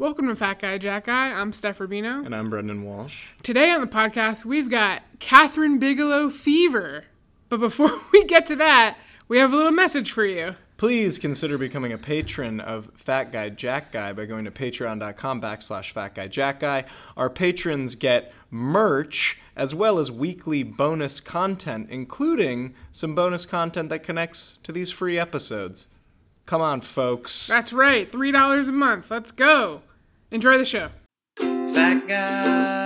Welcome to Fat Guy Jack Guy. I'm Stef Rubino. And I'm Brendan Walsh. Today on the podcast, we've got Kathryn Bigelow fever. But before we get to that, we have a little message for you. Please consider becoming a patron of Fat Guy Jack Guy by going to patreon.com backslash Fat Guy Jack Guy. Our patrons get merch as well as weekly bonus content, including some bonus content that connects to these free episodes. Come on, folks. That's right, $3 a month. Let's go. Enjoy the show. Fat guy,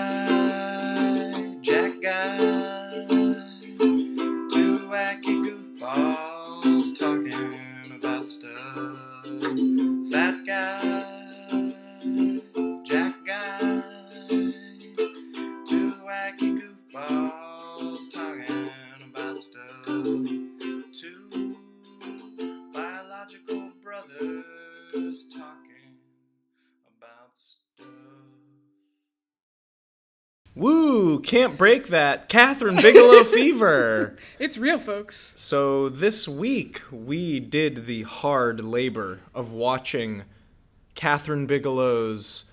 Woo! Can't break that. Kathryn Bigelow fever. It's real, folks. So this week we did the hard labor of watching Kathryn Bigelow's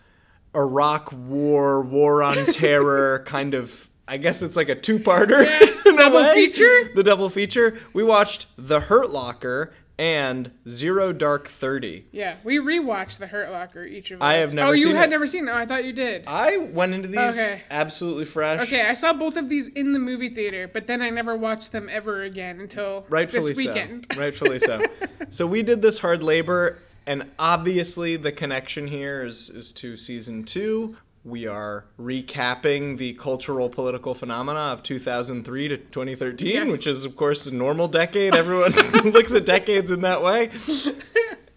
Iraq War, War on Terror kind of. I guess it's like a two-parter. a double way. feature? The double feature. We watched The Hurt Locker and Zero Dark Thirty. Yeah, we rewatched The Hurt Locker, each of us. I have never Oh, you had it. never seen it? Oh, I thought you did. I went into these Okay. absolutely fresh. Okay, I saw both of these in the movie theater, but then I never watched them ever again until Rightfully this weekend. so. Rightfully so. so we did this hard labor, and obviously the connection here is is to season two. We are recapping the cultural political phenomena of 2003 to 2013, Yes. which is of course a normal decade. Everyone looks at decades in that way.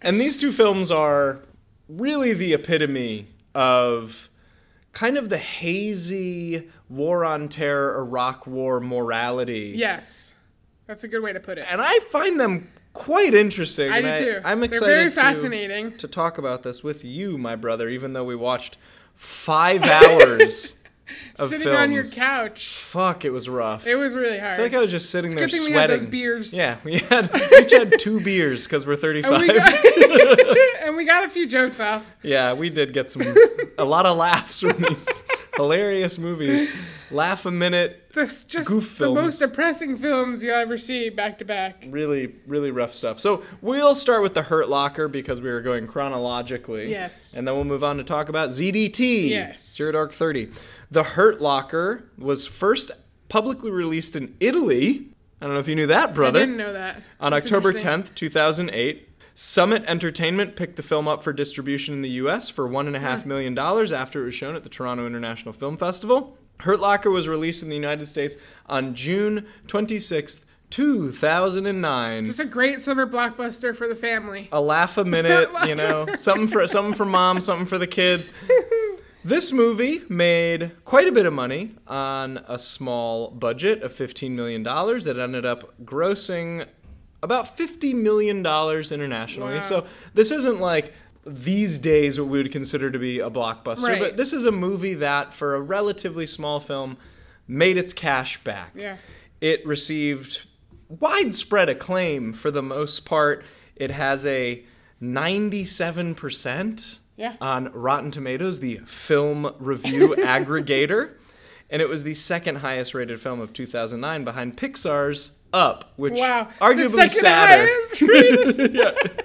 And these two films are really the epitome of kind of the hazy war on terror, Iraq war morality Yes, that's a good way to put it. and I find them quite interesting. I do too. I'm They're excited very to- fascinating. To, talk about this with you, my brother. Even though we watched five hours of Sitting on your couch, Fuck, it was rough. it was really hard. I feel like I was just sitting It's there good thing we sweating. had those beers. Yeah, we had we each had two beers because we're 35. and and we got a few jokes off. yeah, we did get some a lot of laughs from these hilarious movies. Laugh a minute. This just the most depressing films you'll ever see back to back. Really, really rough stuff. So we'll start with the Hurt Locker because we were going chronologically. Yes. And then we'll move on to talk about ZDT. Yes. Zero Dark Thirty. The Hurt Locker was first publicly released in Italy. I don't know if you knew that, brother. I didn't know that. On That's October 10th, 2008. Summit Entertainment picked the film up for distribution in the U.S. for one and a half million dollars after it was shown at the Toronto International Film Festival. Hurt Locker was released in the United States on June 26th, 2009. Just a great summer blockbuster for the family. a laugh a minute, you know, something for something for mom, something for the kids. This movie made quite a bit of money on a small budget of $15 million. It ended up grossing about $50 million internationally. Wow. So this isn't like these days what we would consider to be a blockbuster, Right. but this is a movie that, for a relatively small film, made its cash back. Yeah. It received widespread acclaim for the most part. It has a 97% Yeah. on Rotten Tomatoes, the film review aggregator. And it was the second highest rated film of 2009 behind Pixar's Up, which Wow. arguably the second sadder. rated-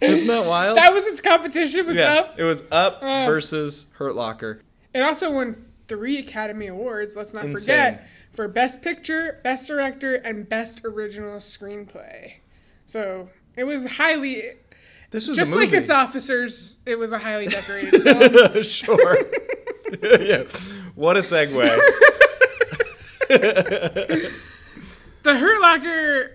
Isn't that wild? that was its competition was yeah, up. it was Up Uh. versus Hurt Locker. It also won three Academy Awards, let's not Insane. forget, for Best Picture, Best Director, and Best Original Screenplay. So it was highly, This was just like its officers, it was a highly decorated film. sure. yeah. What a segue. The Hurt Locker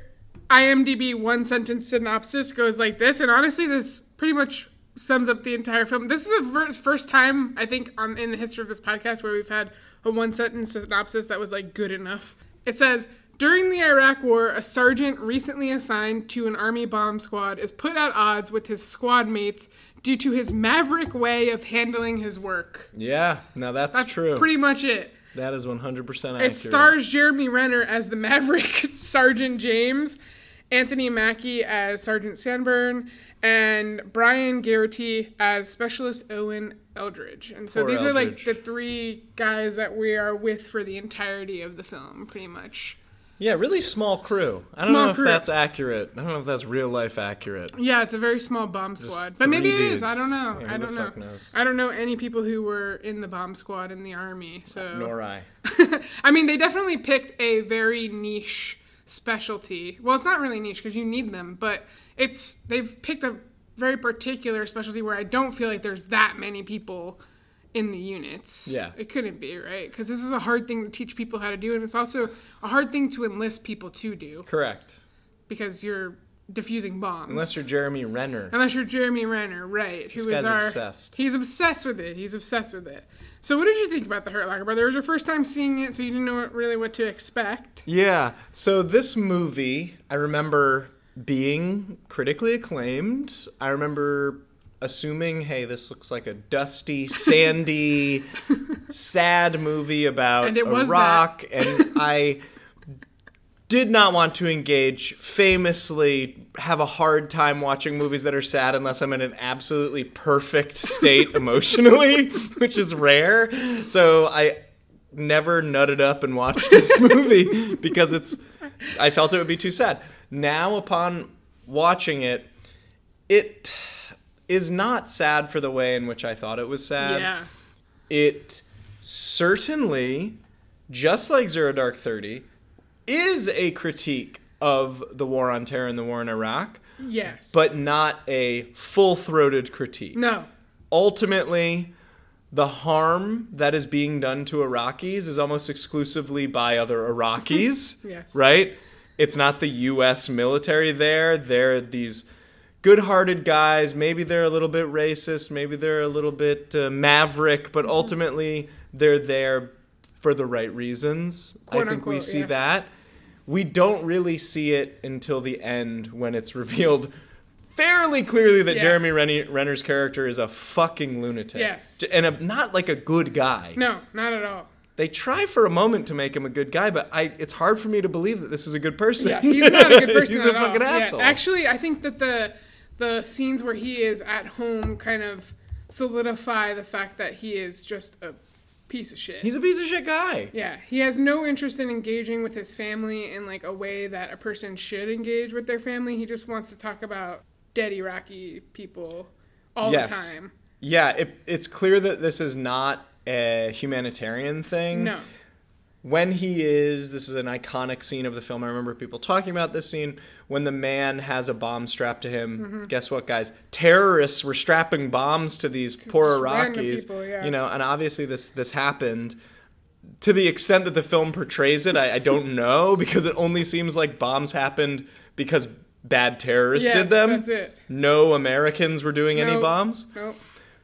IMDb one sentence synopsis goes like this, and honestly, this pretty much sums up the entire film. This is the first time I think um, in the history of this podcast where we've had a one sentence synopsis that was like good enough. It says. During the Iraq War, a sergeant recently assigned to an army bomb squad is put at odds with his squad mates due to his maverick way of handling his work. Yeah, now that's, true. That's true. pretty much it. That is 100% accurate. It stars Jeremy Renner as the Maverick Sergeant James, Anthony Mackie as Sergeant Sanborn, and Brian Geraghty as Specialist Owen Eldridge. And so Poor these are like the three guys that we are with for the entirety of the film, pretty much. Yeah, really small crew. I don't Small know if crew. that's accurate. I don't know if that's real life accurate. Yeah, it's a very small bomb squad, but maybe it three is. I don't know. Yeah, I don't know. knows? I don't know any people who were in the bomb squad in the army. So uh, Nor I. I mean, they definitely picked a very niche specialty. Well, it's not really niche because you need them, but it's they've picked a very particular specialty where I don't feel like there's that many people in the units. Yeah. It couldn't be, right? Because this is a hard thing to teach people how to do, and it's also a hard thing to enlist people to do Correct. because you're diffusing bombs. Unless you're Jeremy Renner. Unless you're Jeremy Renner, right? Who is our obsessed. He's obsessed with it. He's obsessed with it. So, what did you think about the Hurt Locker Brother? It was your first time seeing it, so you didn't know what, really what to expect. Yeah. So this movie, I remember being critically acclaimed. I remember assuming, hey, this looks like a dusty, sandy, sad movie about And it was Iraq, and I did not want to engage famously have a hard time watching movies that are sad unless i'm in an absolutely perfect state emotionally which is rare. So i never nutted up and watched this movie because it's i felt it would be too sad. Now upon watching it it is not sad for the way in which i thought it was sad yeah. it certainly, just like Zero Dark Thirty, is a critique of the war on terror and the war in Iraq, Yes. but not a full throated critique. no. Ultimately, the harm that is being done to Iraqis is almost exclusively by other Iraqis. Yes. Right? It's not the US military there. They're these good hearted guys. Maybe they're a little bit racist. Maybe they're a little bit uh, maverick, but ultimately they're there for the right reasons. I Quote, think we see yes. that. We don't really see it until the end when it's revealed fairly clearly that Yeah. Jeremy Renner's character is a fucking lunatic. Yes. And a, not like a good guy. No, not at all. They try for a moment to make him a good guy, but I it's hard for me to believe that this is a good person. Yeah, he's not a good person he's a fucking all. Yeah, asshole. Actually, I think that the the scenes where he is at home kind of solidify the fact that he is just a piece of shit. he's a piece of shit guy. Yeah, he has no interest in engaging with his family in like a way that a person should engage with their family. He just wants to talk about dead Iraqi people all Yes. the time. Yeah, it, it's clear that this is not a humanitarian thing. No. When he is this is an iconic scene of the film i remember people talking about this scene when the man has a bomb strapped to him Mm-hmm. guess what guys terrorists were strapping bombs to these poor iraqis people, yeah. you know and obviously this this happened to the extent that the film portrays it i, I don't know because it only seems like bombs happened because bad terrorists Yes, did them that's it. no americans were doing any bombs Nope.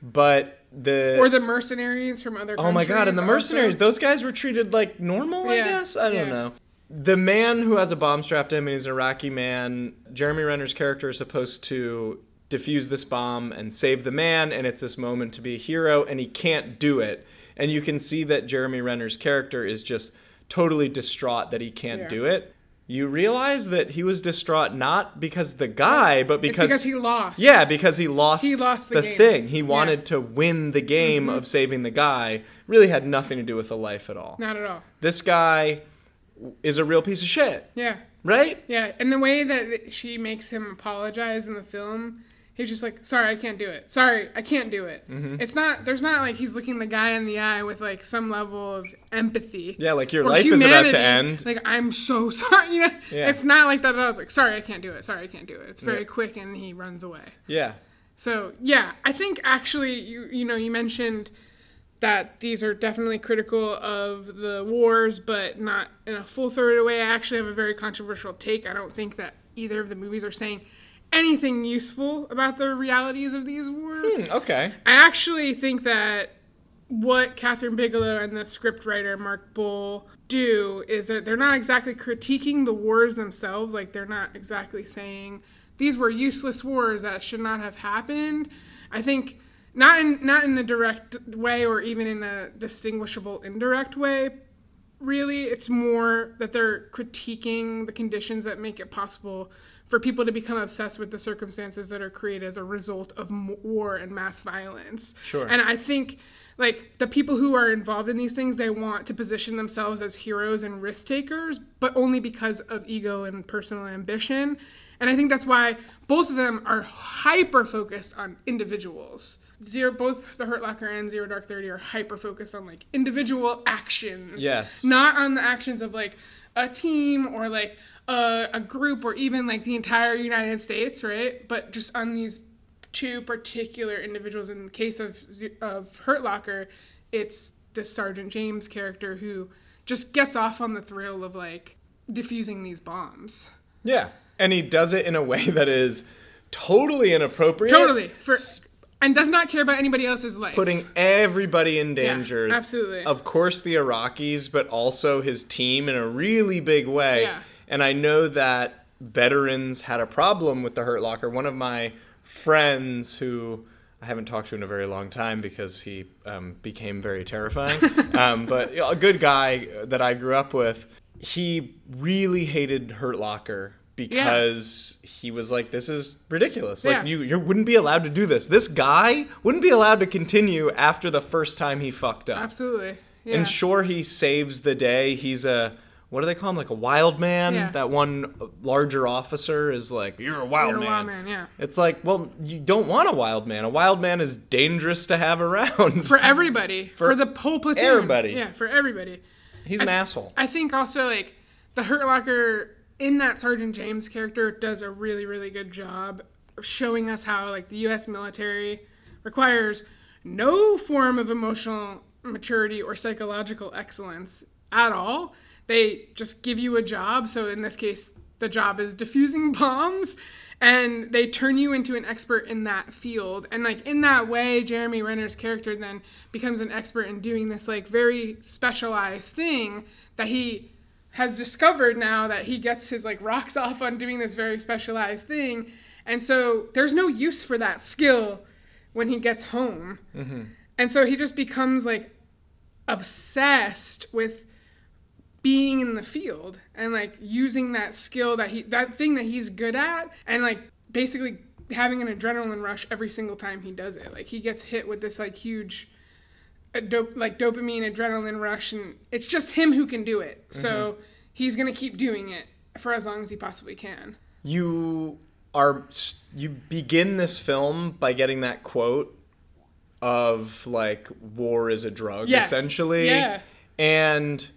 but the Or the mercenaries from other countries. Oh my god, and the also. mercenaries, those guys were treated like normal, I guess? I don't yeah. know. The man who has a bomb strapped to him and he's an Iraqi man, Jeremy Renner's character is supposed to defuse this bomb and save the man, and it's this moment to be a hero, and he can't do it. And you can see that Jeremy Renner's character is just totally distraught that he can't Yeah. do it. You realize that he was distraught not because the guy, but because, because he lost. yeah, because he lost, He lost the game. thing. He Yeah. Mm-hmm. wanted to win the game of saving the guy. Really had nothing to do with the life at all. Not at all. This guy is a real piece of shit, Yeah. right? Yeah, and the way that she makes him apologize in the film, he's just like, "Sorry, I can't do it. Sorry, I can't do it." Mm-hmm. It's not. There's not like he's looking the guy in the eye with like some level of empathy. Yeah, like your life is about to end. Like I'm so sorry. You know, Yeah. it's not like that at all. It's like, "Sorry, I can't do it. Sorry, I can't do it." It's very Yeah. quick, and he runs away. Yeah. So yeah, I think actually you you know you mentioned that these are definitely critical of the wars, but not in a full throated way. I actually have a very controversial take. I don't think that either of the movies are saying anything useful about the realities of these wars. Hmm, okay. I actually think that what Kathryn Bigelow and the scriptwriter Mark Boal do is that they're not exactly critiquing the wars themselves. Like they're not exactly saying these were useless wars that should not have happened. I think not in not in a direct way or even in a distinguishable indirect way. really. It's more that they're critiquing the conditions that make it possible for people to become obsessed with the circumstances that are created as a result of war and mass violence. Sure. And I think like the people who are involved in these things, they want to position themselves as heroes and risk takers, but only because of ego and personal ambition. And I think that's why both of them are hyper focused on individuals. Zero, both the Hurt Locker and Zero Dark Thirty are hyper focused on like individual actions. Yes. Not on the actions of like a team or like a, a group or even like the entire United States, right? But just on these two particular individuals. In the case of of Hurt Locker, it's the Sergeant James character who just gets off on the thrill of like diffusing these bombs. Yeah. And he does it in a way that is totally inappropriate. Totally. For and does not care about anybody else's life. putting everybody in danger. absolutely. Of course, the Iraqis, but also his team in a really big way. Yeah. And I know that veterans had a problem with the Hurt Locker. One of my friends who I haven't talked to in a very long time because he um, became very terrifying. um, but a good guy that I grew up with, he really hated Hurt Locker because he was like, "This is ridiculous. Like Yeah. you, you wouldn't be allowed to do this. This guy wouldn't be allowed to continue after the first time he fucked up." Absolutely. Yeah. And sure, he saves the day. He's a what do they call him? Like a wild man. Yeah. That one larger officer is like, "You're a wild You're a man." wild man, yeah. It's like, well, you don't want a wild man. A wild man is dangerous to have around. for everybody, for, the whole platoon. everybody. Yeah, for everybody. He's an asshole. I think also like the Hurt Locker in that Sergeant James character does a really really good job of showing us how like the U.S. military requires no form of emotional maturity or psychological excellence at all. They just give you a job. So in this case, the job is diffusing bombs. And they turn you into an expert in that field. And like in that way, Jeremy Renner's character then becomes an expert in doing this like very specialized thing that he has discovered now that he gets his like rocks off on doing this very specialized thing. And so there's no use for that skill when he gets home. Mm-hmm. And so he just becomes like obsessed with being in the field and like using that skill that he that thing that he's good at and like basically having an adrenaline rush every single time he does it. Like he gets hit with this like huge a dope like dopamine adrenaline rush and it's just him who can do it. So mm-hmm. he's going to keep doing it for as long as he possibly can. you are you begin this film by getting that quote of like war is a drug Yes. essentially Yeah. and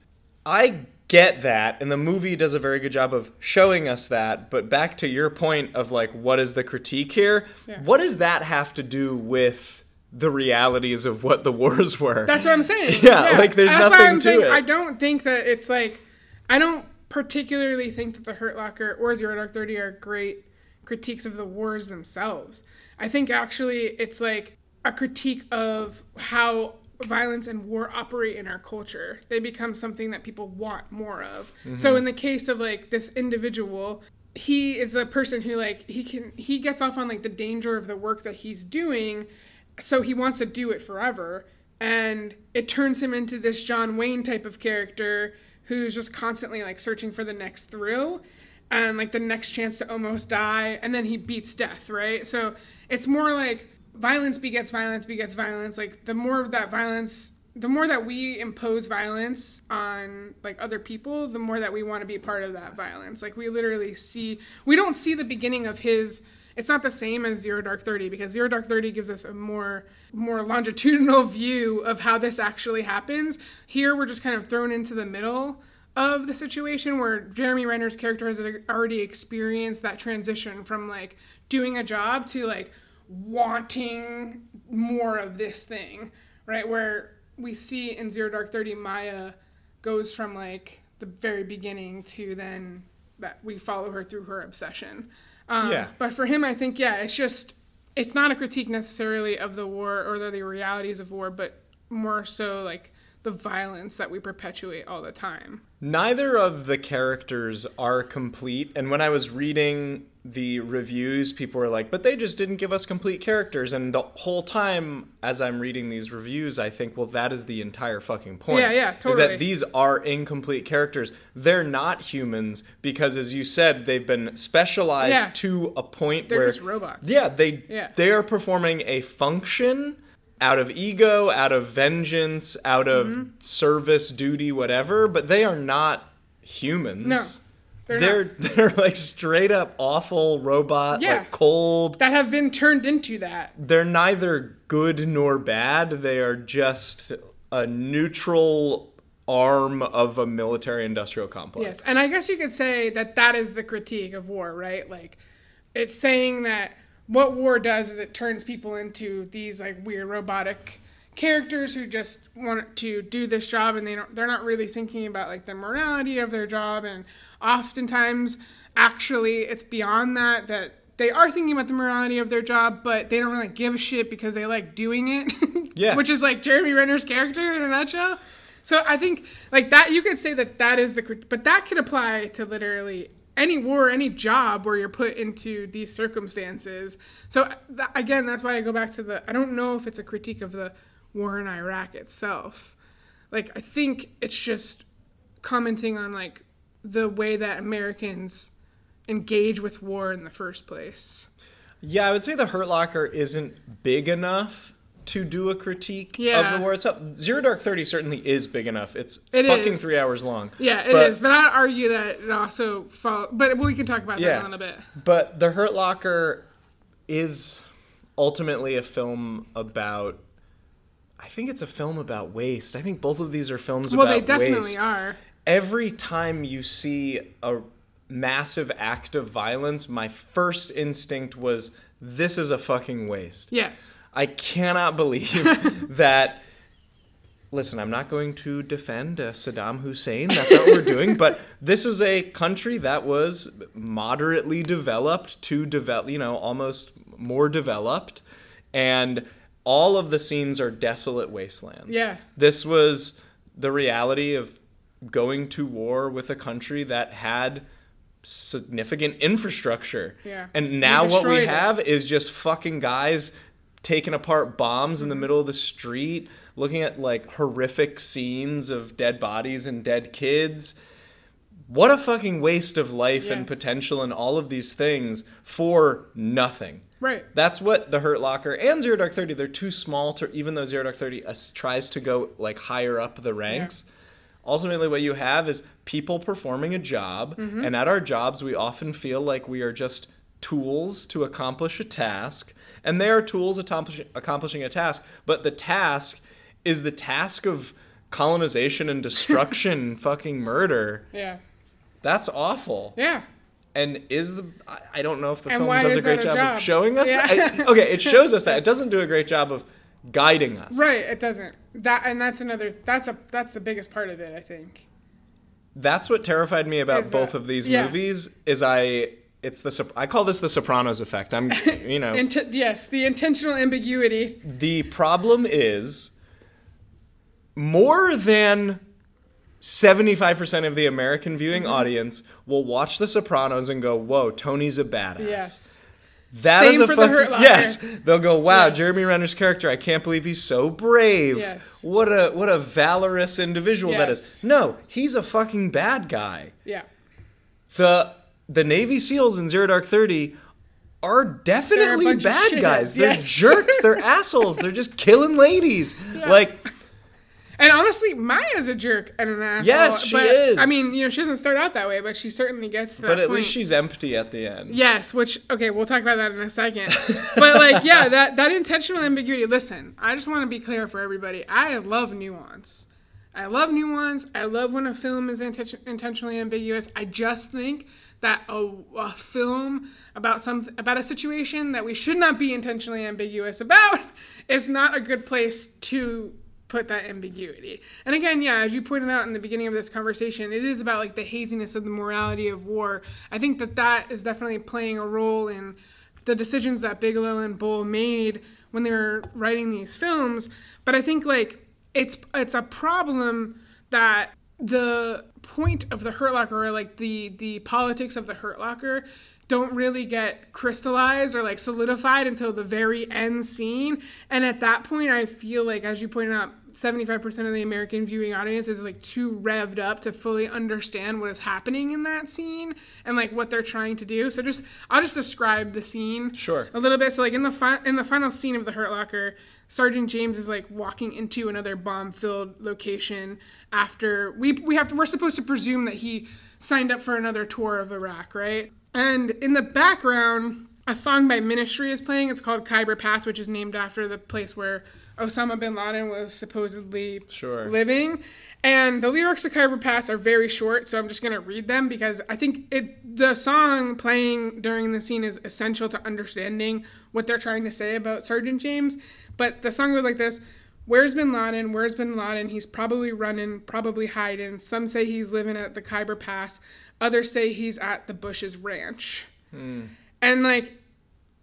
i get that and the movie does a very good job of showing us that but back to your point of like what is the critique here Yeah. what does that have to do with the realities of what the wars were That's what I'm saying. Yeah, like, there's That's nothing I'm to saying it. I don't think that it's like I don't particularly think that the Hurt Locker or Zero Dark Thirty are great critiques of the wars themselves. I think actually it's like a critique of how violence and war operate in our culture. They become something that people want more of. Mm-hmm. So in the case of like this individual, he is a person who like he can he gets off on like the danger of the work that he's doing so he wants to do it forever. And it turns him into this John Wayne type of character who's just constantly like searching for the next thrill and like the next chance to almost die. And then he beats death right? So it's more like violence begets violence begets violence. Like the more of that violence the more that we impose violence on like other people the more that we want to be part of that violence. Like we literally see we don't see the beginning of his it's not the same as zero dark 30 because zero dark 30 gives us a more more longitudinal view of how this actually happens. Here we're just kind of thrown into the middle of the situation where jeremy renner's character has already experienced that transition from like doing a job to like wanting more of this thing right? Where we see in zero dark 30 maya goes from like the very beginning to then that we follow her through her obsession um, Yeah. but for him i think yeah it's just it's not a critique necessarily of the war or the, the realities of war but more so like the violence that we perpetuate all the time. Neither of the characters are complete. And when I was reading the reviews, people were like, but they just didn't give us complete characters. And the whole time as I'm reading these reviews, I think, well, that is the entire fucking point. Yeah, yeah, totally. Is that these are incomplete characters. They're not humans because, as you said, they've been specialized Yeah. to a point They're where. just robots. Yeah, they Yeah. they are performing a function out of ego, out of vengeance, out of Mm-hmm. service, duty, whatever, but they are not humans. No, they're they're not. they're like straight up awful robot, Yeah. like cold. That have been turned into that. They're neither good nor bad. They are just a neutral arm of a military industrial complex. Yes, and I guess you could say that that is the critique of war, right? Like, it's saying that what war does is it turns people into these like weird robotic characters who just want to do this job and they don't they're not really thinking about like the morality of their job. And oftentimes actually it's beyond that that they are thinking about the morality of their job but they don't really give a shit because they like doing it. Yeah. which is like jeremy renner's character in a nutshell. So i think like that you could say that that is the but that could apply to literally any war any job where you're put into these circumstances. So th- again that's why i go back to the i don't know if it's a critique of the war in iraq itself. Like i think it's just commenting on like the way that americans engage with war in the first place. Yeah, I would say the Hurt Locker isn't big enough to do a critique Yeah. of the war itself. Zero Dark Thirty certainly is big enough. It's It fucking is. three hours long. yeah it is. but, but i argue that it also follow but we can talk about that Yeah. in a bit But the Hurt Locker is ultimately a film about. I think it's a film about waste. I think both of these are films well about they definitely waste. are Every time you see a massive act of violence, my first instinct was this is a fucking waste. yes I cannot believe that. Listen, I'm not going to defend uh, Saddam Hussein. That's not what we're doing. But this was a country that was moderately developed to develop, you know, almost more developed, and all of the scenes are desolate wastelands. Yeah. This was the reality of going to war with a country that had significant infrastructure. Yeah. And now what we have is just fucking guys taking apart bombs Mm-hmm. in the middle of the street, looking at like horrific scenes of dead bodies and dead kids. What a fucking waste of life and potential and all of these things for nothing. right That's what the Hurt Locker and Zero Dark Thirty. They're too small to even though Zero Dark Thirty uh, tries to go like higher up the ranks. Ultimately, what you have is people performing a job, Mm-hmm. and at our jobs, we often feel like we are just tools to accomplish a task, and they are tools accomplishing accomplishing a task. But the task is the task of colonization and destruction, fucking murder. yeah That's awful. yeah And is the I- don't know if the And film does a great job, job? of showing us Yeah. that. I- okay, it shows us that. It doesn't do a great job of guiding us. right it doesn't that and that's another that's a that's the biggest part of it i think That's what terrified me about Is both that- of these yeah. movies is I it's the I call this the Sopranos effect. I'm you know Int- yes the intentional ambiguity the problem is more than 75% of the American viewing Mm-hmm. audience will watch The Sopranos and go, "Whoa, Tony's a badass." yes That is Same a for the Hurt Locker. yes. They'll go, wow, Yes. Jeremy Renner's character. I can't believe he's so brave. Yes. What a what a valorous individual that is. No, he's a fucking bad guy. yeah The the Navy SEALs in Zero Dark Thirty are definitely bad guys. They're yes. jerks. They're assholes. They're just killing ladies. Like and honestly maya's a jerk and an asshole Yes, she but, is. i mean you know she doesn't start out that way but she certainly gets to that but at point. least she's empty at the end. Yes, which okay, we'll talk about that in a second. but like, yeah, that that intentional ambiguity. Listen, I just want to be clear for everybody. I love nuance. I love nuance. I love when a film is intention- intentionally ambiguous. I just think that a, a film about some about a situation that we should not be intentionally ambiguous about is not a good place to put that ambiguity. And again, yeah, as you pointed out in the beginning of this conversation, it is about like the haziness of the morality of war. I think that that is definitely playing a role in the decisions that Bigelow and Boal made when they were writing these films. But I think like it's it's a problem that the point of the Hurt Locker or like the the politics of the Hurt Locker don't really get crystallized or like solidified until the very end scene. And at that point, I feel like, as you pointed out, 75% of the American viewing audience is like too revved up to fully understand what is happening in that scene and like what they're trying to do. So just I'll just describe the scene Sure. a little bit. So like in the fi- in the final scene of the Hurt Locker, Sergeant James is like walking into another bomb-filled location after we we have to we're supposed to presume that he signed up for another tour of Iraq, right? And in the background, a song by Ministry is playing. It's called Khyber Pass, which is named after the place where Osama bin Laden was supposedly Sure. living. And the lyrics of Khyber Pass are very short, so I'm just gonna read them because I think it the song playing during the scene is essential to understanding what they're trying to say about Sergeant James. But the song goes like this. Where's Bin Laden? Where's Bin Laden? He's probably running, probably hiding. Some say he's living at the Khyber Pass. Others say he's at the Bush's ranch. Hmm. And like,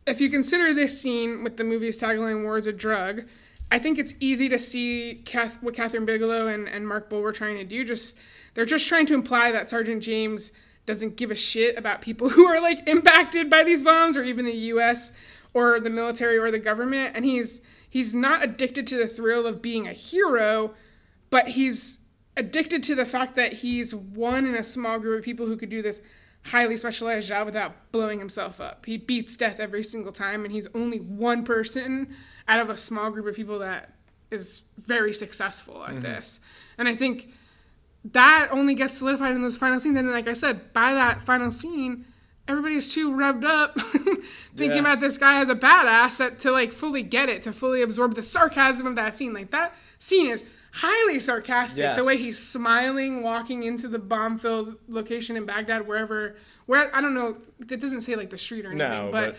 if you consider this scene with the movie's tagline "War is a drug," I think it's easy to see Kath- what Kathryn Bigelow and, and Mark Boal were trying to do. Just they're just trying to imply that Sergeant James doesn't give a shit about people who are like impacted by these bombs, or even the U.S. or the military or the government, and he's he's not addicted to the thrill of being a hero, but he's addicted to the fact that he's one in a small group of people who could do this highly specialized job without blowing himself up. He beats death every single time, and he's only one person out of a small group of people that is very successful at mm-hmm. this. And I think that only gets solidified in those final scenes. And then, like I said, by that final scene, everybody's too revved up thinking Yeah. about this guy as a badass that to like fully get it, to fully absorb the sarcasm of that scene. Like that scene is highly sarcastic. The way he's smiling, walking into the bomb-filled location in Baghdad, wherever, where I don't know, it doesn't say like the street or anything, No, but, but-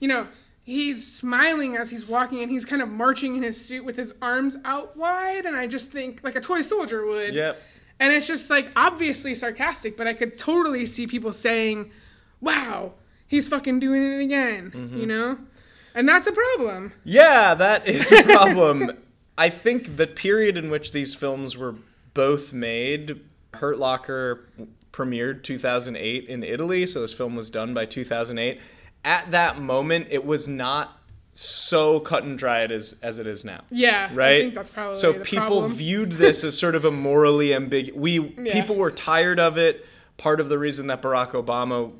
you know, he's smiling as he's walking, and he's kind of marching in his suit with his arms out wide, and I just think like a toy soldier would. Yep. And it's just like obviously sarcastic, but I could totally see people saying, "Wow, he's fucking doing it again," Mm-hmm. you know, and that's a problem. Yeah, that is a problem. I think the period in which these films were both made, Hurt Locker premiered 2008 in Italy, so this film was done by 2008. At that moment, it was not so cut and dried as as it is now. Yeah, Right. I think that's probably so people problem. viewed this as sort of a morally ambiguous. We Yeah. people were tired of it. Part of the reason that Barack Obama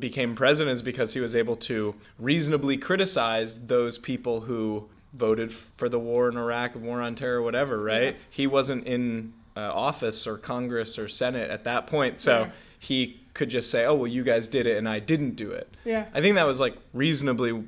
became president is because he was able to reasonably criticize those people who voted for the war in Iraq, war on terror, whatever. Right? Yeah. He wasn't in uh, office or Congress or Senate at that point, so Yeah. he could just say, "Oh well, you guys did it and I didn't do it." Yeah. I think that was like reasonably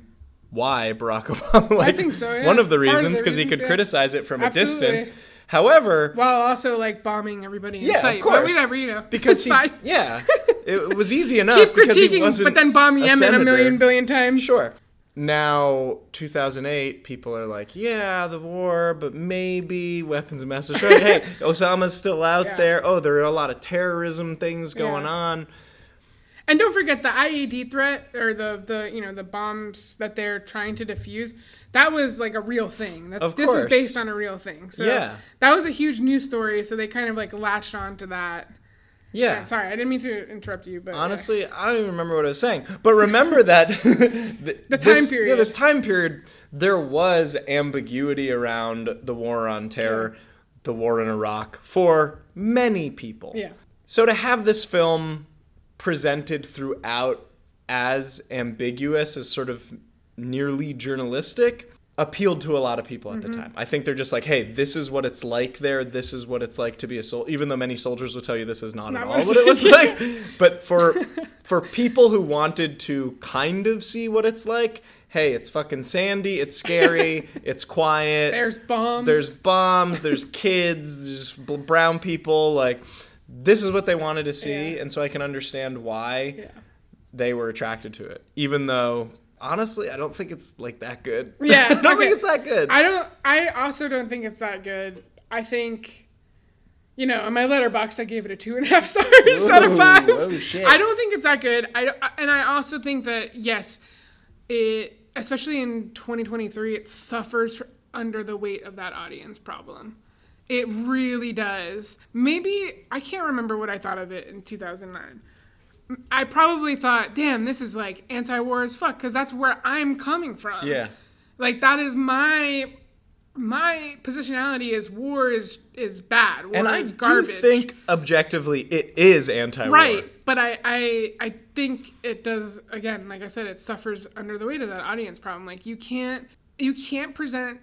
why Barack Obama. Like, think so, yeah. One of the Part of the reasons because he could criticize it from a Absolutely. distance. However, while also like bombing everybody in yeah, sight. of But course, whatever, you know, because he, fine. yeah, it was easy enough Keep because he critiquing, wasn't but then bomb Yemen a, senator. million billion times. Sure. Now, 2008, people are like, yeah, the war, but maybe weapons of mass destruction. hey, Osama's still out Yeah. there. Oh, there are a lot of terrorism things going Yeah. on. And don't forget the IED threat or the the you know the bombs that they're trying to defuse. That was like a real thing. That's, Of this is based on a real thing. So Yeah. that was a huge news story. So they kind of like latched onto that. Yeah. Sorry, I didn't mean to interrupt you, but yeah. Honestly, I don't even remember what I was saying. But remember that the, The time period. Yeah, this time period, there was ambiguity around the war on terror, the war in Iraq for many people. yeah, So to have this film presented throughout as ambiguous as sort of nearly journalistic appealed to a lot of people at the Mm-hmm. time. I think they're just like, hey, this is what it's like there. This is what it's like to be a soldier. Even though many soldiers will tell you this is not, Not at all what it was like. like. But for for people who wanted to kind of see what it's like, hey, it's fucking sandy. It's scary. it's quiet. there's bombs. There's bombs. There's kids. There's brown people. Like this is what they wanted to see, Yeah. and so I can understand why yeah. they were attracted to it. Even though, honestly, I don't think it's like that good. Yeah, I don't okay. think it's that good. I don't. I also don't think it's that good. I think, you know, on my Letterboxd, I gave it a two and a half stars out of five. oh, shit. I don't think it's that good. I and I also think that yes, it especially in 2023, it suffers under the weight of that audience problem. It really does. Maybe I can't remember what I thought of it in 2009. I probably thought, "Damn, this is like anti-war as fuck," because that's where I'm coming from. Yeah. like that is my my positionality is war is is bad. War And I is do garbage. think objectively it is anti-war. Right, but I, I I think it does again. Like I said, it suffers under the weight of that audience problem. Like you can't you can't present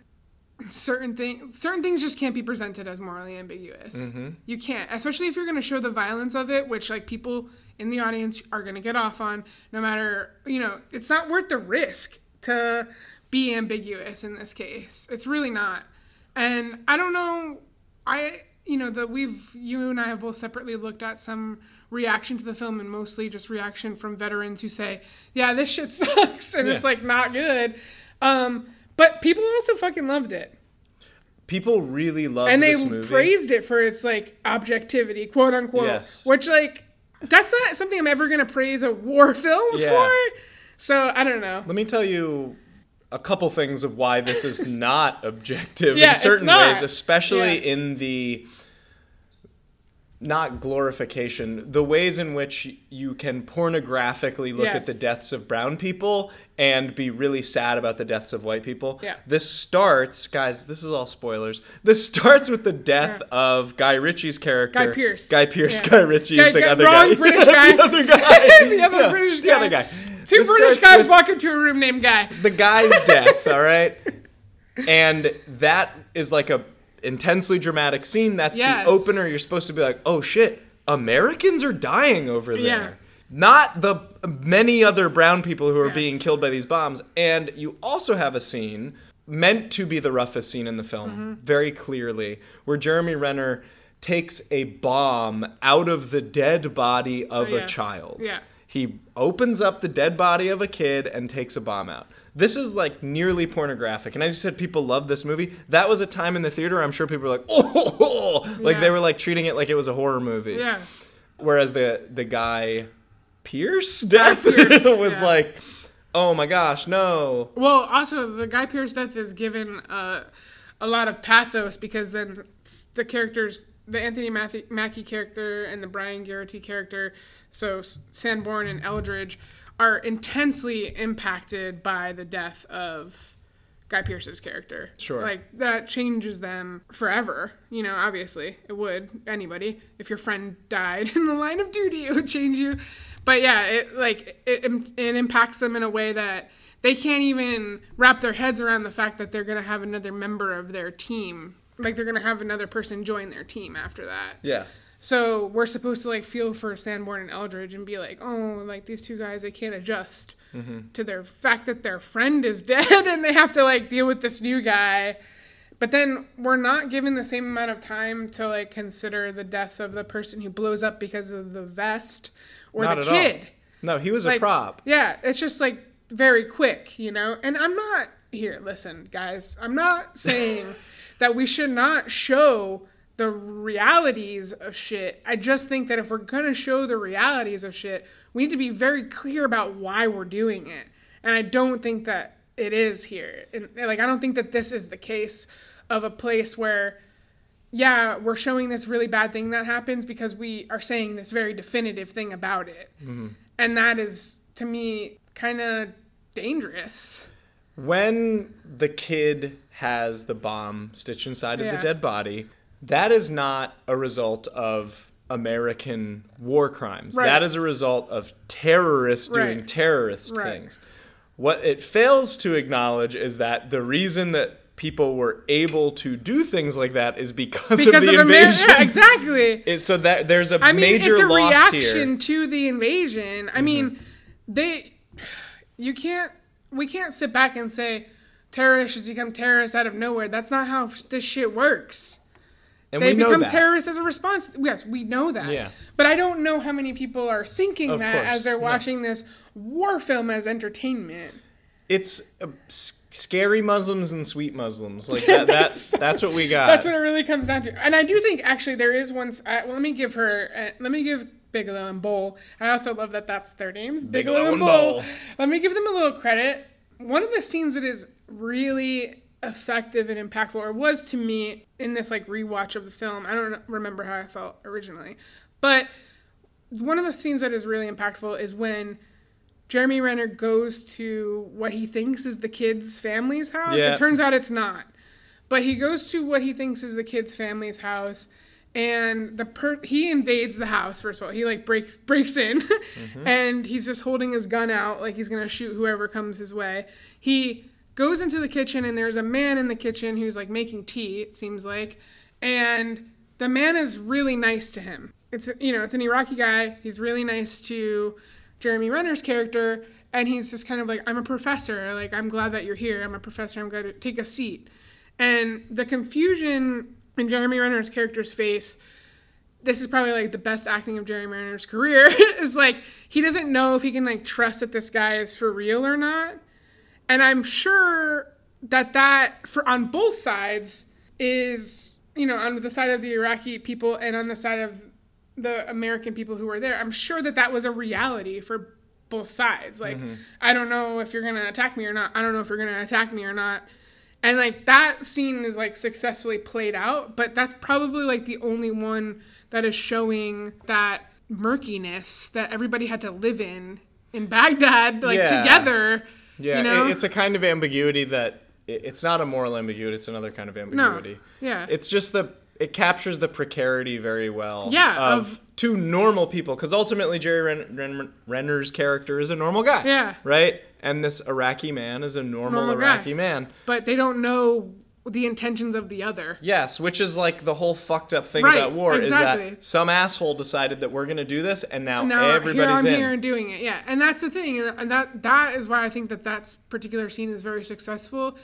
certain things. Certain things just can't be presented as morally ambiguous. Mm-hmm. You can't, especially if you're going to show the violence of it, which like people in the audience are going to get off on. No matter you know, it's not worth the risk to be ambiguous in this case. It's really not. And I don't know. I you know that we've you and I have both separately looked at some reaction to the film and mostly just reaction from veterans who say, "Yeah, this shit sucks," and it's like not good. Um, but people also fucking loved it, People really love and they praised it for its like objectivity, quote unquote. Yes. Which like that's not something I'm ever gonna praise a war film Yeah. for. So I don't know. Let me tell you a couple things of why this is not objective Yeah, in certain ways, especially Yeah. in the not glorification, the ways in which you can pornographically look at the deaths of brown people and be really sad about the deaths of white people. Yeah. This starts, guys, this is all spoilers. This starts with the death of Guy Ritchie's character. Guy Pearce. Guy Pearce, Yeah. Guy Ritchie Guy- is the Guy- other wrong guy. British guy. the other guy. the other No, British The guy. other guy. Two This British guys walk into a room named Guy. the guy's death, all right? And that is like a intensely dramatic scene. That's Yes. the opener. You're supposed to be like, "Oh shit, Americans are dying over there." Yeah. Not the many other brown people who are Yes. being killed by these bombs. And you also have a scene meant to be the roughest scene in the film, Mm-hmm. very clearly, where Jeremy Renner takes a bomb out of the dead body of Oh, yeah. a child. Yeah. He opens up the dead body of a kid and takes a bomb out. This is like nearly pornographic. And as you said, people love this movie. That was a time in the theater, I'm sure people were like, oh, like Yeah. they were like treating it like it was a horror movie. Yeah. Whereas the the guy Pearce death Pearce, was yeah. like, oh my gosh, no. Well, also the Guy Pearce death is given uh, a lot of pathos because then the characters, the Anthony Mackie, Mackie character and the Brian Geraghty character, so Sanborn and Eldridge, are intensely impacted by the death of Guy Pearce's character. Sure. Like that changes them forever. You know, obviously it would anybody. If your friend died in the line of duty, it would change you. But yeah, it like it, it impacts them in a way that they can't even wrap their heads around the fact that they're gonna have another member of their team. Like they're gonna have another person join their team after that. Yeah. So we're supposed to like feel for Sanborn and Eldridge and be like, oh, like these two guys, they can't adjust mm-hmm. to their fact that their friend is dead and they have to like deal with this new guy. But then we're not given the same amount of time to like consider the deaths of the person who blows up because of the vest or Not the kid. all. No, he was Like, a prop. Yeah, it's just like very quick, you know? And I'm not here, listen, guys. I'm not saying that we should not show the realities of shit. I just think that if we're going to show the realities of shit, we need to be very clear about why we're doing it. And I don't think that it is here. And like I don't think that this is the case of a place where yeah, we're showing this really bad thing that happens because we are saying this very definitive thing about it. Mm-hmm. And that is, to me, kind of dangerous. When the kid has the bomb stitched inside of the dead body, that is not a result of American war crimes. Right. That is a result of terrorists doing terrorist Right. things. What it fails to acknowledge is that the reason that people were able to do things like that is because, Because of of, the America. invasion. Yeah, exactly. It- so that there's a I mean, major it's a reaction here. Mm-hmm. to the invasion. I mean, they, you can't, we can't sit back and say terrorists become terrorists out of nowhere. That's not how this shit works. And They become terrorists as a response. Yes, we know that. Yeah. But I don't know how many people are thinking Of that course, as they're no. watching this war film as entertainment. It's uh, scary Muslims and sweet Muslims. Like that, that's that's what we got. That's what it really comes down to. And I do think actually there is one. Uh, well, let me give her. Uh, let me give Bigelow and Boal. I also love that that's their names, Bigelow, Bigelow and. Boal. Let me give them a little credit. One of the scenes that is really effective and impactful, or was to me in this like rewatch of the film. I don't remember how I felt originally, but one of the scenes that is really impactful is when Jeremy Renner goes to what he thinks is the kid's family's house. Yeah. It turns out it's not. But he goes to what he thinks is the kid's family's house and the per- he invades the house first of all. He like breaks breaks in mm-hmm. and he's just holding his gun out like he's going to shoot whoever comes his way. He goes into the kitchen and there's a man in the kitchen who's like making tea, it seems like. And the man is really nice to him. It's you know, it's an Iraqi guy. He's really nice to Jeremy Renner's character and he's just kind of like I'm a professor. Like I'm glad that you're here. I'm a professor. I'm going to take a seat. And the confusion in Jeremy Renner's character's face this is probably like the best acting of Jeremy Renner's career is like he doesn't know if he can like trust that this guy is for real or not and i'm sure that that for on both sides is you know on the side of the iraqi people and on the side of the american people who were there i'm sure that that was a reality for both sides. Like mm-hmm. i don't know if you're gonna attack me or not. I don't know if you're gonna attack me or not. And like that scene is like successfully played out but that's probably like the only one that is showing that murkiness that everybody had to live in in baghdad like Yeah. together Yeah, you know? it's a kind of ambiguity that it's not a moral ambiguity. It's another kind of ambiguity. No. yeah. It's just the it captures the precarity very well. Yeah, of, of- two normal people because ultimately Jerry Ren- Ren- Renner's character is a normal guy. Yeah. Right, and this Iraqi man is a normal, Normal guy. Iraqi man. but they don't know the intentions of the other Yes, which is like the whole fucked up thing Right, about war exactly. is that some asshole decided that we're gonna do this, and now, now here everybody's I'm in. here and doing it. Yeah, and that's the thing, and that that is why I think that that particular scene is very successful.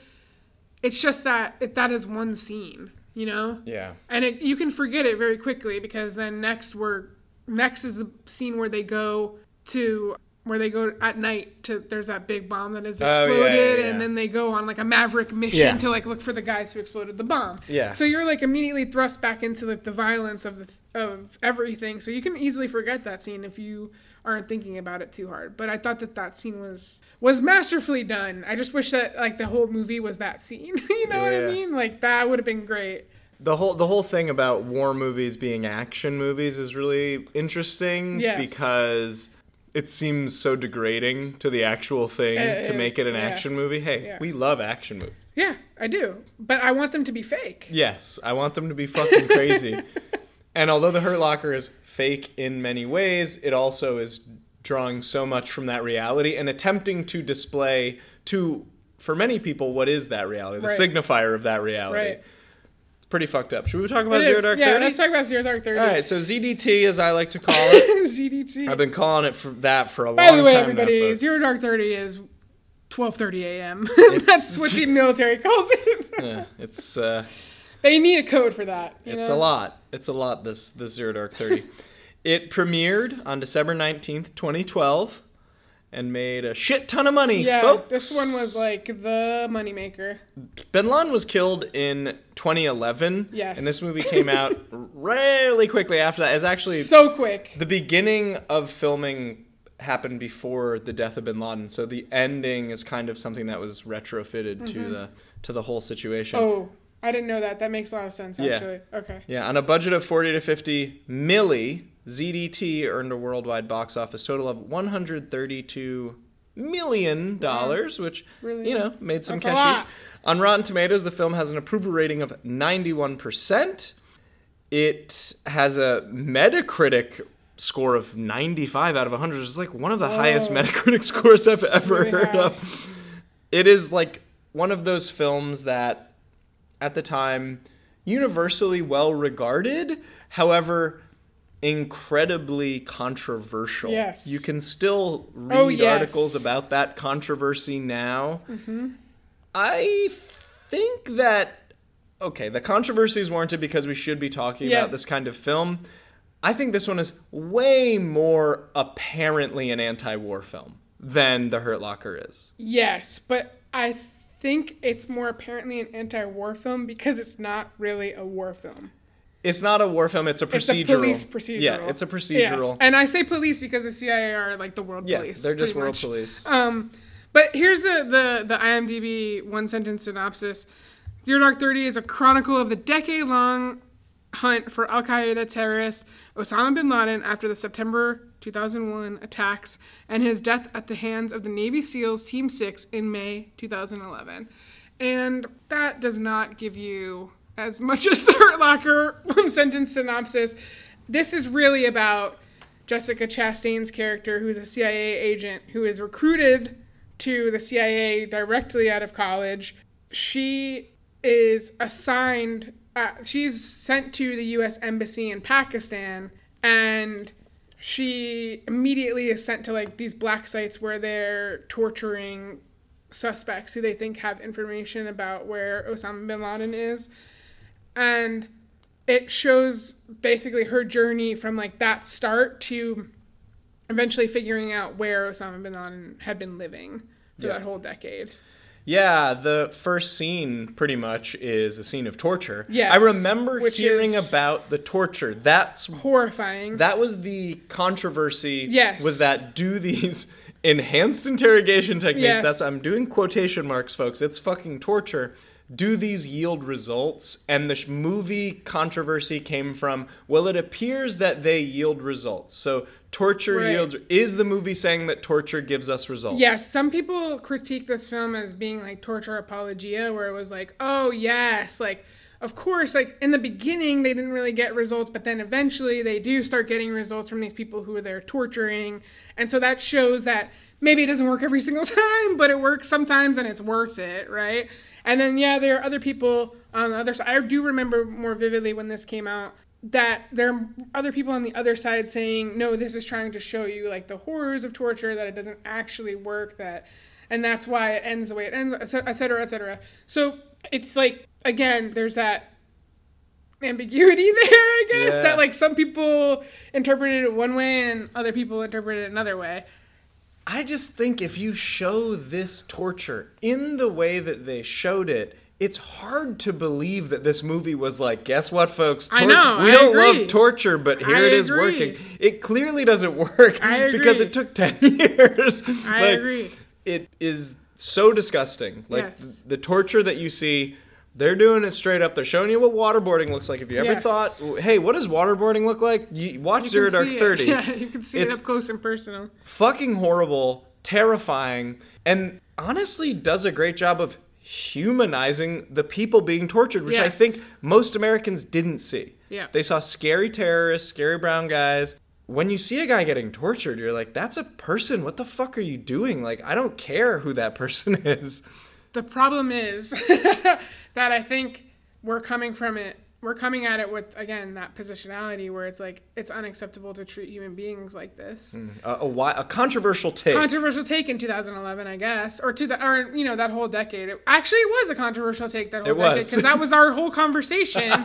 It's just that it, that is one scene, you know. yeah. and it, you can forget it very quickly because then next we're next is the scene where they go to where they go at night to there's that big bomb that is Oh, yeah, exploded yeah, yeah. and then they go on like a maverick mission to like look for the guys who exploded the bomb. Yeah. so you're like immediately thrust back into like the violence of the of everything. So you can easily forget that scene if you aren't thinking about it too hard. But i thought that that scene was was masterfully done. I just wish that like the whole movie was that scene. You know what i mean? Like that would have been great. The whole the whole thing about war movies being action movies is really interesting Yes. because it seems so degrading to the actual thing It to make it an yeah. action movie. Hey, Yeah. we love action movies. Yeah, I do. But I want them to be fake. Yes, I want them to be fucking crazy. and although the Hurt Locker is fake in many ways, it also is drawing so much from that reality and attempting to display to for many people what is that reality, the Right. signifier of that reality. Right. It's pretty fucked up. Should we talk about Zero. Dark yeah, Thirty? let's talk about Zero Dark Thirty. All right, so ZDT, as I like to call it, ZDT. I've been calling it for that for a long time. By the way, now, everybody, folks. Zero Dark Thirty is twelve thirty a.m. That's what the military calls it. Yeah, it's uh, they need a code for that. you it's know? a lot. It's a lot. This this Zero Dark Thirty. it premiered on December nineteenth, twenty twelve, and made a shit ton of money. Yeah, folks. this one was like the moneymaker. Bin Laden was killed in 2011. Yes. and this movie came out really quickly after that. It's actually So quick. the beginning of filming happened before the death of bin laden so the ending is kind of something that was retrofitted to the to the whole situation Mm-hmm. Oh, I didn't know that. That makes a lot of sense, Yeah. actually. Okay. yeah on a budget of 40 to 50 milli zdt earned a worldwide box office total of 132 million dollars which really- you know made some that's cash on rotten tomatoes the film has an approval rating of 91% it has a metacritic score of 95 out of 100 it's like one of the highest metacritic scores i've ever really heard high. of. It is like one of those films that at the time universally well regarded. However incredibly controversial Yes. you can still read Oh, yes. articles about that controversy now Mm-hmm. i think that okay the controversy is warranted because we should be talking about this kind of film i think this one is way more apparently an anti-war film than the hurt locker is Yes, but I think it's more apparently an anti-war film because it's not really a war film. It's not a war film. It's a It's a procedural. police procedural. Yeah, it's a procedural. Yes. And I say police because the CIA are like the world yeah, police. they're just world much. police. Um, But here's the, the, the IMDb one sentence synopsis Zero Dark 30 is a chronicle of the decade long hunt for Al Qaeda terrorist Osama bin Laden after the September 2001 attacks and his death at the hands of the Navy SEALs Team 6 in May 2011. And that does not give you as much as the Hurt Locker one sentence synopsis. This is really about Jessica Chastain's character, who's a CIA agent who is recruited to the CIA directly out of college. She is assigned, uh, she's sent to the US Embassy in Pakistan, and she immediately is sent to like these black sites where they're torturing suspects who they think have information about where Osama bin Laden is. And it shows basically her journey from like that start to eventually figuring out where Osama bin Laden had been living for Yeah. that whole decade. Yeah, the first scene pretty much is a scene of torture. Yes, I remember hearing about the torture. That's Horrifying. that was the controversy. Yes. Was that do these enhanced interrogation techniques? Yes. That's I'm doing quotation marks, folks. It's fucking torture. Do these yield results? And the movie controversy came from well, it appears that they yield results. So torture Right. yields. Is the movie saying that torture gives us results? Yes, some people critique this film as being like torture apologia, where it was like, oh, yes, like, of course, like in the beginning, they didn't really get results, but then eventually they do start getting results from these people who they're torturing. And so that shows that maybe it doesn't work every single time, but it works sometimes and it's worth it, right? And then, yeah, there are other people on the other side. I do remember more vividly when this came out that there are other people on the other side saying no this is trying to show you like the horrors of torture that it doesn't actually work that and that's why it ends the way it ends et cetera et cetera, so it's like again there's that ambiguity there i guess Yeah. that like some people interpreted it one way and other people interpreted it another way I just think if you show this torture in the way that they showed it, it's hard to believe that this movie was like, guess what, folks? I know, we I don't agree. love torture, but here I it is agree. working. It clearly doesn't work I because it took 10 years. I Like, agree. It is so disgusting. Like Yes. the torture that you see. They're doing it straight up. They're showing you what waterboarding looks like. If you ever Yes. thought, hey, what does waterboarding look like? You watch You Zero Dark it. Thirty. yeah you can see It's- it up close and personal fucking horrible, terrifying, and honestly does a great job of humanizing the people being tortured, which I think most Americans didn't see. Yeah. They saw scary terrorists, scary brown guys. When you see a guy getting tortured, you're like, that's a person. What the fuck are you doing? Like, I don't care who that person is. The problem is that I think we're coming from it. We're coming at it with again that positionality where it's like it's unacceptable to treat human beings like this. Hmm. A, a, wi- a controversial take. Controversial take in 2011, I guess, or to the or you know that whole decade. It actually was a controversial take that whole It decade because that was our whole conversation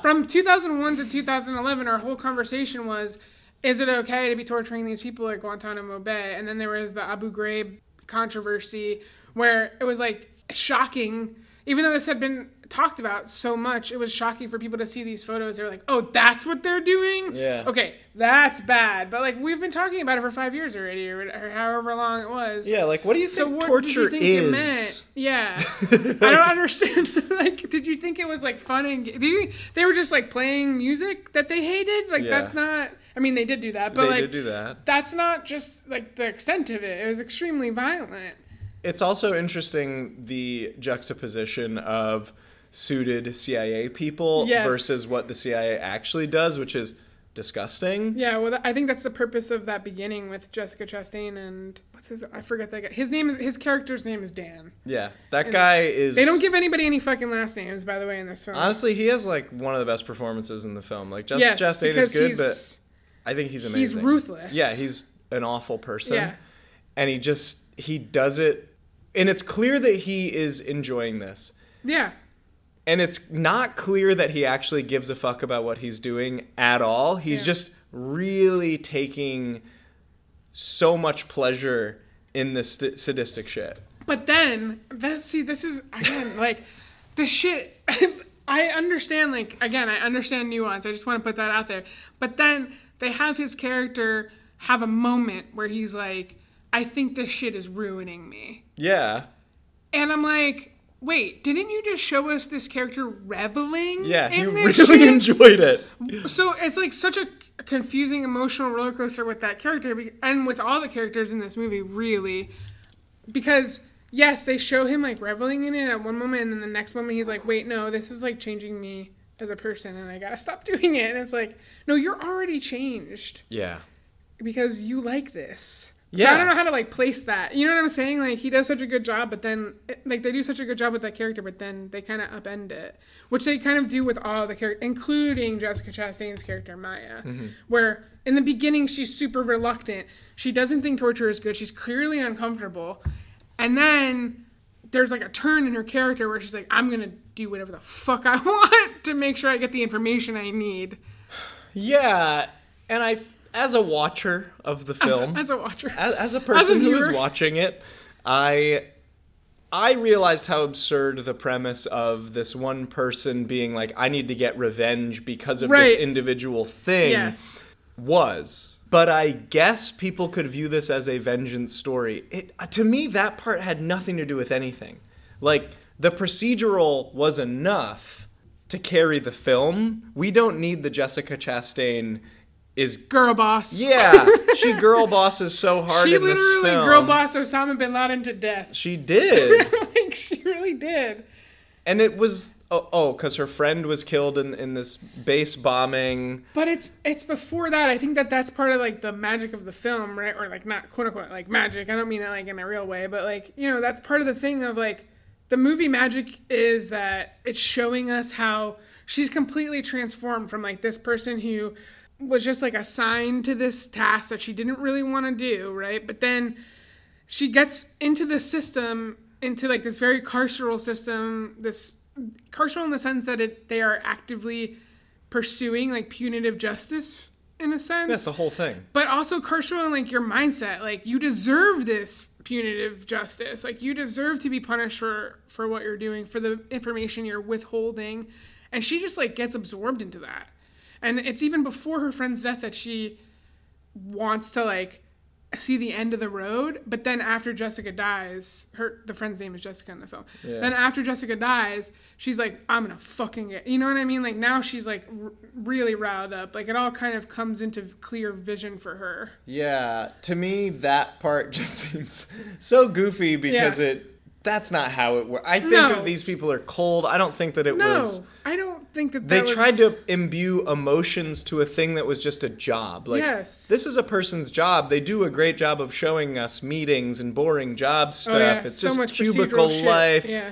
from 2001 to 2011. Our whole conversation was, is it okay to be torturing these people at Guantanamo Bay? And then there was the Abu Ghraib controversy where it was like shocking, even though this had been talked about so much, it was shocking for people to see these photos. They're like, oh, that's what they're doing? Yeah. Okay, that's bad. But like, we've been talking about it for five years already, or, or however long it was. yeah, like, what do you So think what torture did you think is? it meant? Yeah, I don't understand. like, did you think it was like fun and did you think they were just like playing music that they hated? Like, Yeah. that's not. I mean, they did do that, but They like, did do that. that's not just like the extent of it. It was extremely violent. It's also interesting the juxtaposition of suited CIA people Yes. versus what the CIA actually does, which is disgusting. Yeah, well, I think that's the purpose of that beginning with Jessica Chastain and what's his? I forget that guy. His name is his character's name is Dan. Yeah, that guy is. They don't give anybody any fucking last names, by the way, in this film. Honestly, he has like one of the best performances in the film. Like Jessica yes, Chastain is good, but I think he's amazing. he's ruthless. Yeah, he's an awful person. Yeah. And he just he does it and it's clear that he is enjoying this. yeah. And it's not clear that he actually gives a fuck about what he's doing at all. He's Yeah. just really taking so much pleasure in this st- sadistic shit. But then, this see, this is again like the shit. I understand, like again, I understand nuance. I just want to put that out there. But then they have his character have a moment where he's like, I think this shit is ruining me. Yeah. And I'm like, wait, didn't you just show us this character reveling? Yeah, you really shit? enjoyed it. So it's like such a confusing emotional roller coaster with that character and with all the characters in this movie, really. Because, yes, they show him like reveling in it at one moment, and then the next moment he's like, wait, no, this is like changing me as a person, and I gotta stop doing it. And it's like, no, you're already changed Yeah. because you like this. So Yeah. I don't know how to like place that. You know what I'm saying? Like he does such a good job, but then like they do such a good job with that character, but then they kind of upend it, which they kind of do with all the characters, including Jessica Chastain's character Maya, mm-hmm. where in the beginning she's super reluctant. She doesn't think torture is good. She's clearly uncomfortable, and then there's like a turn in her character where she's like, "I'm gonna do whatever the fuck I want to make sure I get the information I need." Yeah, and I, as a watcher of the film, As a watcher, as, as a person who was watching it, I I realized how absurd the premise of this one person being like, I need to get revenge because of this individual thing yes. was. But I guess people could view this as a vengeance story. It uh, to me that part had nothing to do with anything. Like the procedural was enough to carry the film. We don't need the Jessica Chastain is Girl boss. yeah, she girl bosses so hard She in this literally girl boss Osama bin Laden to death. She did, like she really did. and it was oh oh because her friend was killed in in this base bombing. But it's it's before that. I think that that's part of like the magic of the film, right? Or like not quote unquote like magic. I don't mean it like in a real way, but like you know that's part of the thing of like the movie magic is that it's showing us how she's completely transformed from like this person who was just like assigned to this task that she didn't really want to do, right? But then she gets into the system into like this very carceral system this carceral in the sense that it they are actively pursuing like punitive justice in a sense That's the whole thing. but also carceral in like your mindset like you deserve this punitive justice like you deserve to be punished for for what you're doing for the information you're withholding and she just like gets absorbed into that and it's even before her friend's death that she wants to like see the end of the road but then after jessica dies her the friend's name is jessica in the film. Yeah. then after jessica dies she's like i'm gonna fucking get you know what i mean? Like now she's like r- really riled up. Like it all kind of comes into clear vision for her. Yeah, to me that part just seems so goofy because Yeah. it that's not how it works. I think No. that these people are cold. I don't think that it no was i don't think that, they was, tried to imbue emotions to a thing that was just a job. Like Yes. this is a person's job. They do a great job of showing us meetings and boring job oh, stuff. oh, yeah. It's so just cubicle life. yeah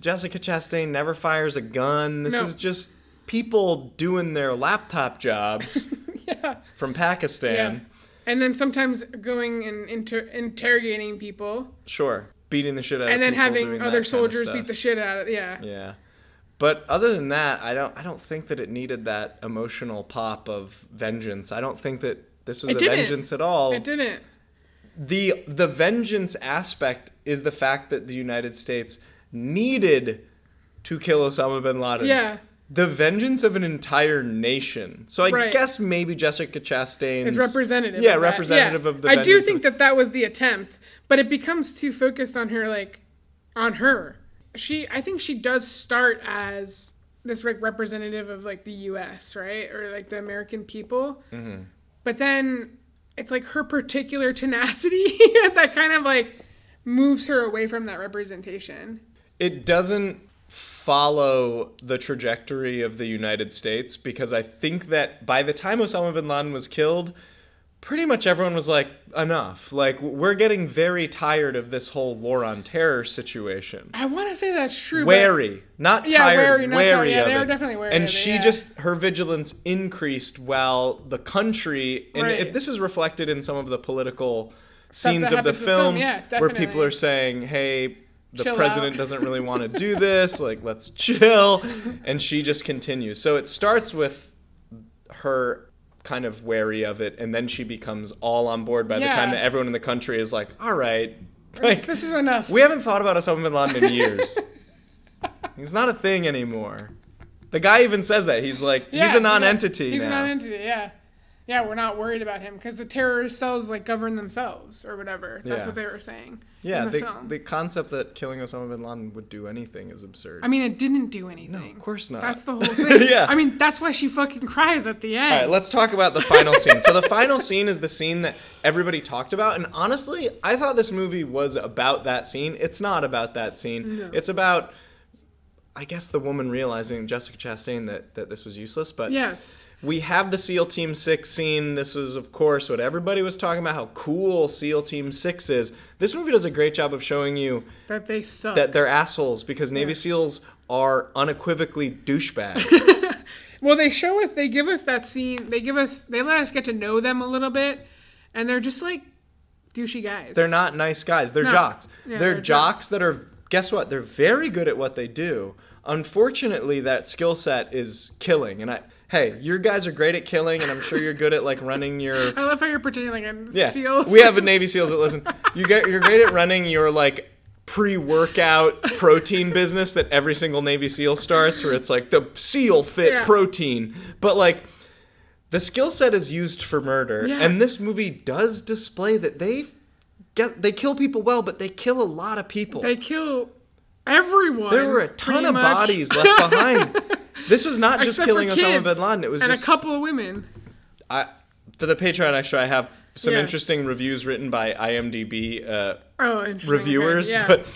Jessica Chastain never fires a gun. This No. is just people doing their laptop jobs yeah from Pakistan. yeah and then sometimes going and inter- interrogating people Sure, beating the shit out of and then having other kind of soldiers beat the shit out of yeah Yeah. But other than that, I don't I don't think that it needed that emotional pop of vengeance. I don't think that this was It a didn't. vengeance at all. it didn't The the vengeance aspect is the fact that the United States needed to kill Osama bin Laden. yeah The vengeance of an entire nation. So I Right. guess maybe Jessica Chastain is representative. Yeah, of representative Yeah. of the I do think of- that that was the attempt, but it becomes too focused on her, like, on her. She, I think she does start as this like representative of like the U.S. right or like the American people, Mm-hmm. but then it's like her particular tenacity that kind of like moves her away from that representation. it doesn't follow the trajectory of the United States because I think that by the time Osama bin Laden was killed, pretty much everyone was like, enough. Like, we're getting very tired of this whole war on terror situation. I want to say that's true. but- Wary, not Yeah, tired, wary, not wary tired. Yeah, they it. were definitely wary And of it, she yeah. just her vigilance increased while the country, and Right. it, this is reflected in some of the political scenes of the in the film, film, yeah, where people are saying, "Hey." The Chill president out. doesn't really want to do this. Like, let's chill. And she just continues. So it starts with her kind of wary of it, and then she becomes all on board by the time that everyone in the country is like, all right. Like, this is enough. we haven't thought about Osama bin Laden in years. he's not a thing anymore. The guy even says that. He's like, Yeah, he's a he non-entity. He's now. a non-entity. Yeah. Yeah, we're not worried about him because the terrorist cells like govern themselves or whatever. That's Yeah. what they were saying. Yeah, in the, the, the concept that killing Osama bin Laden would do anything is absurd. I mean, it didn't do anything. no, of course not. That's the whole thing. Yeah. I mean, that's why she fucking cries at the end. All right, let's talk about the final scene. So the final scene is the scene that everybody talked about, and honestly, I thought this movie was about that scene. It's not about that scene. No. It's about, I guess, the woman realizing Jessica Chastain that that this was useless. But yes. we have the SEAL Team Six scene. This was, of course, what everybody was talking about. How cool SEAL Team Six is. This movie does a great job of showing you That they suck. that they're assholes because Navy SEALs are unequivocally douchebags. well, they show us, they give us that scene, they give us, they let us get to know them a little bit, and they're just like douchey guys. They're not nice guys. They're No. jocks. Yeah, they're, they're jocks, jocks. that are guess what? They're very good at what they do. Unfortunately, that skill set is killing. And I hey, your guys are great at killing, and I'm sure you're good at like running your I love how you're pretending like a yeah. seal. We have a Navy SEALs that listen. You get you're great at running your like pre-workout protein business that every single Navy SEAL starts, where it's like the SEAL fit Yeah. protein, but like. The skill set is used for murder, Yes. and this movie does display that they get they kill people well, but they kill a lot of people. They kill everyone. there were a ton of much. bodies left behind. this was not just Except killing Osama bin Laden; it was and just a couple of women. I, for the Patreon extra. I have some Yes. interesting reviews written by IMDb uh, Oh, reviewers, Okay, yeah. but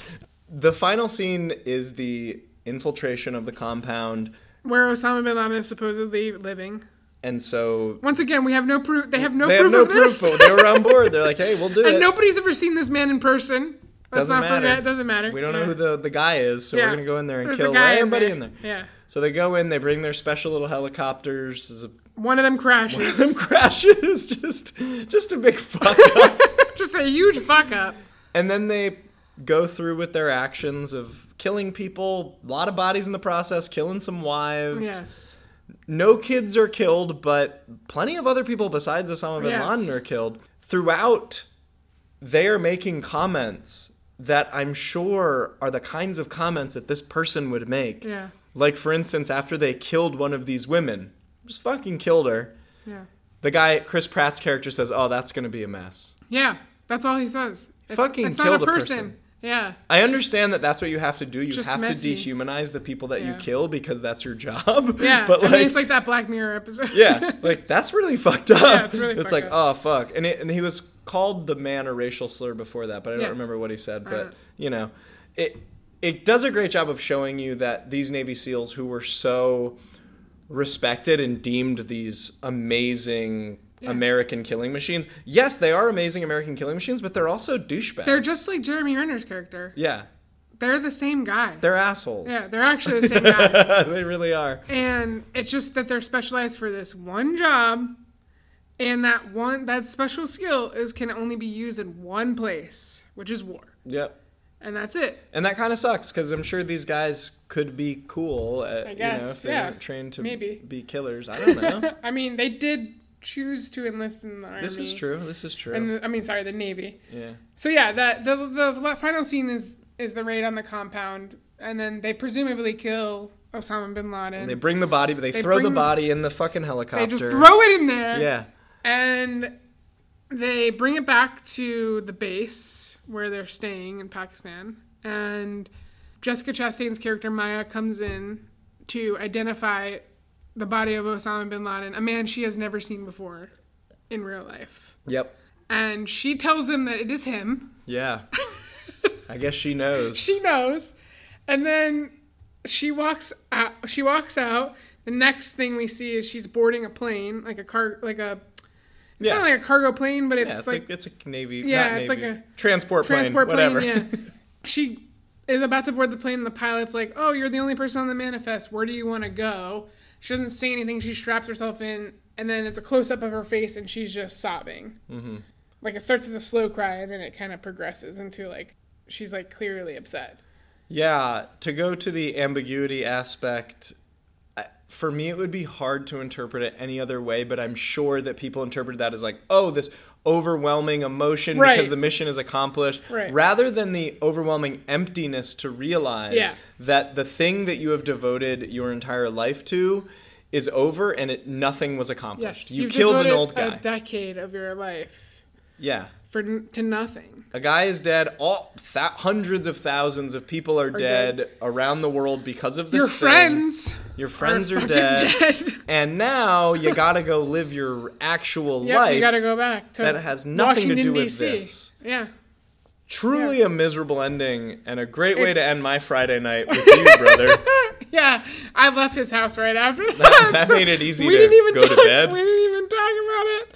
the final scene is the infiltration of the compound, where Osama bin Laden is supposedly living. And so Once again, we have no proof. They have no they proof have no of proof, this. they were on board. They're like, "Hey, we'll do and it." And nobody's ever seen this man in person. Let's Doesn't not matter. forget. Doesn't matter. we don't know who the, the guy is, so Yeah. we're gonna go in there and There's kill everybody in there. Yeah. So they go in, they bring their special little helicopters. A One of them crashes. One of them crashes, just just a big fuck up. Just a huge fuck up. and then they go through with their actions of killing people, a lot of bodies in the process, killing some wives. Yes. No kids are killed, but plenty of other people besides Osama bin Yes. Laden are killed. Throughout, they are making comments that I'm sure are the kinds of comments that this person would make. Yeah. Like, for instance, after they killed one of these women, just fucking killed her. Yeah. The guy, Chris Pratt's character, says, "Oh, that's gonna be a mess." Yeah. That's all he says. It's, Fucking it's not killed a a person. Yeah. I understand that that's what you have to do. You Just have messy. to dehumanize the people that you kill because that's your job. Yeah. but I like, mean, it's like that Black Mirror episode. yeah, like that's really fucked up. Yeah, it's really It's like, up. oh fuck, and it, and he was called the man a racial slur before that, but I don't Yeah. remember what he said. But you know, it it does a great job of showing you that these Navy SEALs who were so respected and deemed these amazing. American killing machines. Yes, they are amazing American killing machines, but they're also douchebags. They're just like Jeremy Renner's character. yeah, They're the same guy. they're assholes. yeah, they're actually the same guy. they really are. and it's just that they're specialized for this one job and that one that special skill is can only be used in one place which is war Yep. and that's it And that kind of sucks because I'm sure these guys could be cool. At, I you know, guess, if they yeah, trained to maybe. be killers. I don't know. i mean they did choose to enlist in the army this is true. This is true. and the, i mean sorry the navy yeah. so yeah that the, the final scene is is the raid on the compound and then they presumably kill osama bin laden They bring the body, but they, They throw the body in the fucking helicopter. they just throw it in there Yeah. and they bring it back to the base where they're staying in Pakistan. And Jessica Chastain's character Maya comes in to identify the body of Osama bin Laden, a man she has never seen before in real life. Yep. And she tells them that it is him. Yeah. I guess she knows. She knows. And then she walks out she walks out. The next thing we see is she's boarding a plane, like a car like a it's yeah. not like a cargo plane, but it's, yeah, it's like like, it's a navy. Yeah, it's like a transport plane. transport whatever. plane. Yeah. she is about to board the plane, and the pilot's like, "Oh, you're the only person on the manifest. Where do you want to go?" She doesn't say anything. She straps herself in, and then it's a close up of her face, and she's just sobbing. Mm-hmm. Like it starts as a slow cry, and then it kind of progresses into like she's like clearly upset. Yeah, to go to the ambiguity aspect, for me it would be hard to interpret it any other way, but I'm sure that people interpret that as like, oh, this overwhelming emotion Right. because the mission is accomplished, Right. rather than the overwhelming emptiness to realize Yeah. that the thing that you have devoted your entire life to is over and it nothing was accomplished. Yes, you killed an old guy. A decade of your life yeah. For to nothing. A guy is dead. All th- hundreds of thousands of people are, dead, dead. around the world because of this. Your thing. friends. Your friends are, fucking dead. dead. And now you gotta go live your actual Yep, life. you gotta go back to that has nothing to do with DC. this. Yeah. Truly a miserable ending and a great way to end my Friday night with you, brother. Yeah, I left his house right after that. that made it easy we to didn't even go to talk, bed. We didn't even talk about it.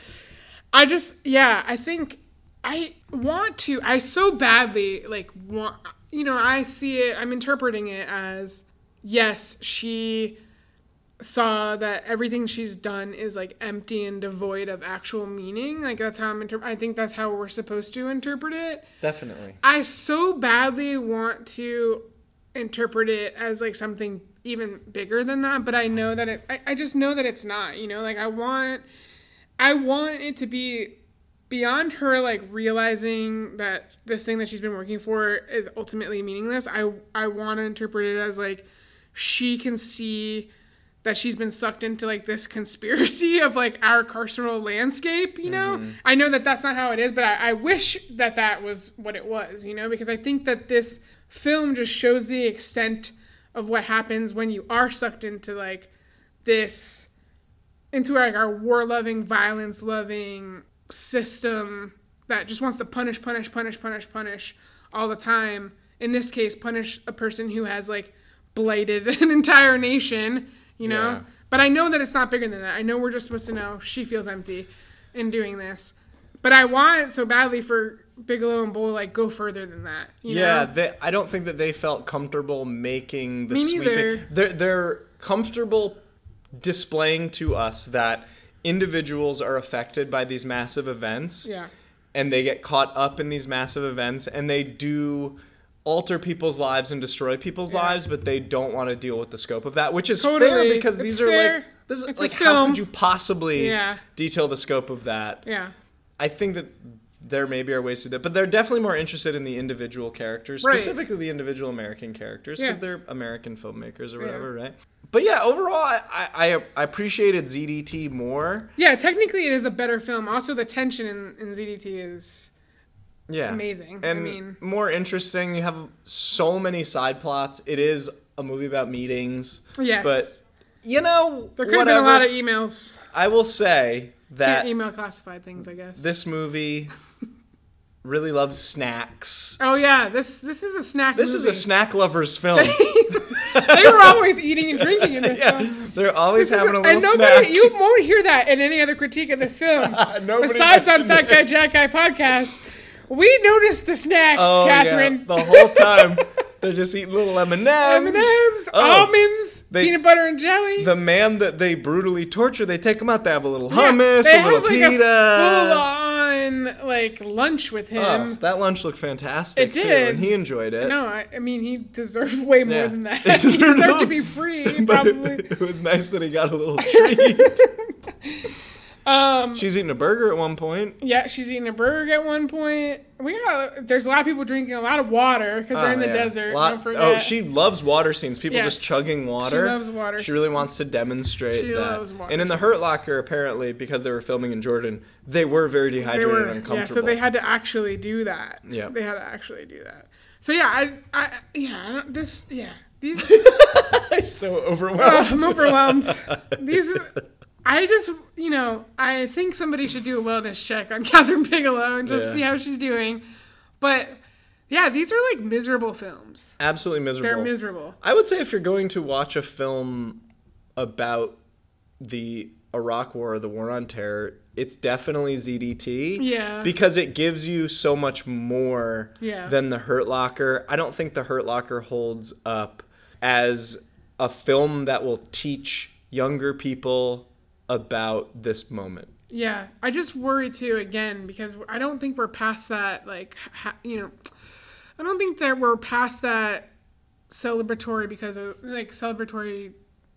I just, yeah, I think I want to. I so badly like want. You know, I see it. I'm interpreting it as yes, she saw that everything she's done is like empty and devoid of actual meaning. Like that's how I'm. Inter- I think that's how we're supposed to interpret it. Definitely. I so badly want to interpret it as like something even bigger than that, but I know that it I, I just know that it's not, you know, like I want I want it to be beyond her like realizing that this thing that she's been working for is ultimately meaningless. I I want to interpret it as like she can see that she's been sucked into like this conspiracy of like our carceral landscape you know mm-hmm. i know that that's not how it is but I, I wish that that was what it was you know because i think that this film just shows the extent of what happens when you are sucked into like this into like our war loving violence loving system that just wants to punish punish punish punish punish all the time in this case punish a person who has like blighted an entire nation you know Yeah. but i know that it's not bigger than that i know we're just supposed to know she feels empty in doing this but i want so badly for bigelow and Boal like go further than that you Yeah, know? they, I don't think that they felt comfortable making the Me sweeping. neither. They're they're comfortable displaying to us that individuals are affected by these massive events. yeah and they get caught up in these massive events and they do alter people's lives and destroy people's Yeah. lives but they don't want to deal with the scope of that which is Totally. fair because It's these are fair. like this is It's like how could you possibly Yeah. detail the scope of that yeah i think that there maybe are ways to do that but they're definitely more interested in the individual characters Right. specifically the individual american characters because Yes. they're american filmmakers or Yeah. whatever right but yeah overall I, I i appreciated zdt more yeah technically it is a better film also the tension in, in zdt is yeah amazing i mean more interesting. You have so many side plots. It is a movie about meetings, yes but you know, there could whatever. have been a lot of emails I will say that Can't email classified things i guess this movie really loves snacks. oh yeah this this is a snack This is a snack lover's film. they were always eating and drinking in this yeah, film they're always This is- having a little and nobody, snack. you won't hear that in any other critique of this film. Besides on Fat. Guy Jacked Guy podcast, we noticed the snacks, Oh, yeah, Kathryn. the whole time they're just eating little M and M's. M&M's, Oh, almonds, they- peanut butter and jelly. The man that they brutally torture, they take him out. They have a little hummus, they a little like, pita. Full-on like lunch with oh, him. Oh, that lunch looked fantastic It too, did. and he enjoyed it. no, I, I mean he deserved way more Yeah. than that. He he deserved deserved to be free, probably. it, it was nice that he got a little treat. Um, She's eating a burger at one point. Yeah, she's eating a burger at one point. We got there's a lot of people drinking a lot of water because they're in the Oh, yeah. desert. Lot- oh, she loves water scenes. People Yes. just chugging water. She loves water She really wants to demonstrate She that. loves water and in the Hurt Locker, apparently, because they were filming in Jordan, they were very dehydrated were and uncomfortable. yeah, so they had to actually do that. Yeah. they had to actually do that. So yeah, I, I yeah, I don't, this yeah these so overwhelmed. I'm overwhelmed. These I just you know I think somebody should do a wellness check on Kathryn Bigelow and just Yeah. see how she's doing, but. Yeah, these are like miserable films. Absolutely miserable. They're miserable. I would say if you're going to watch a film about the Iraq War or the War on Terror, it's definitely ZDT. Yeah. Because it gives you so much more Yeah. than The Hurt Locker. I don't think The Hurt Locker holds up as a film that will teach younger people about this moment. Yeah, I just worry too again because I don't think we're past that. Like, ha- you know, I don't think that we're past that celebratory because of like celebratory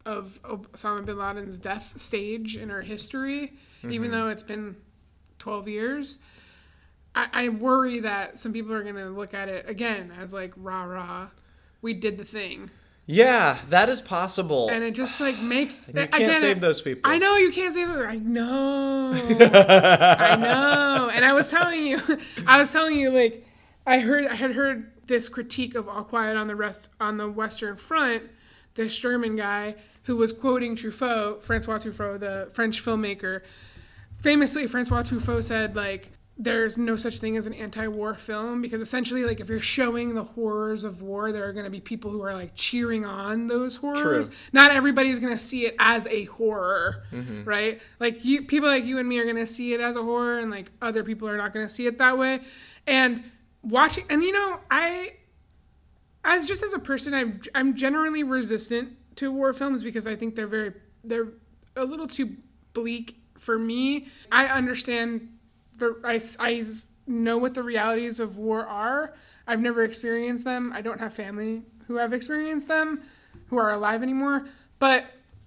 of Osama bin Laden's death stage in our history, even mm-hmm. though it's been twelve years. I, I worry that some people are gonna look at it again as like rah rah, we did the thing. Yeah, that is possible. and it just like makes you can't again, save those people. I know you can't save them. I know. I know. And I was telling you, I was telling you, like, I heard, I had heard this critique of All Quiet on the Rest on the Western Front. This German guy who was quoting Truffaut, Francois Truffaut, the French filmmaker. Famously, Francois Truffaut said, like, there's no such thing as an anti-war film because essentially like if you're showing the horrors of war there are going to be people who are like cheering on those horrors. True. not everybody's going to see it as a horror mm-hmm. right? Like you people like you and me are going to see it as a horror and like other people are not going to see it that way. And watching and you know i as just as a person i'm i'm generally resistant to war films because i think they're very they're a little too bleak for me. I understand the I, I know what the realities of war are. I've never experienced them. I don't have family who have experienced them who are alive anymore. But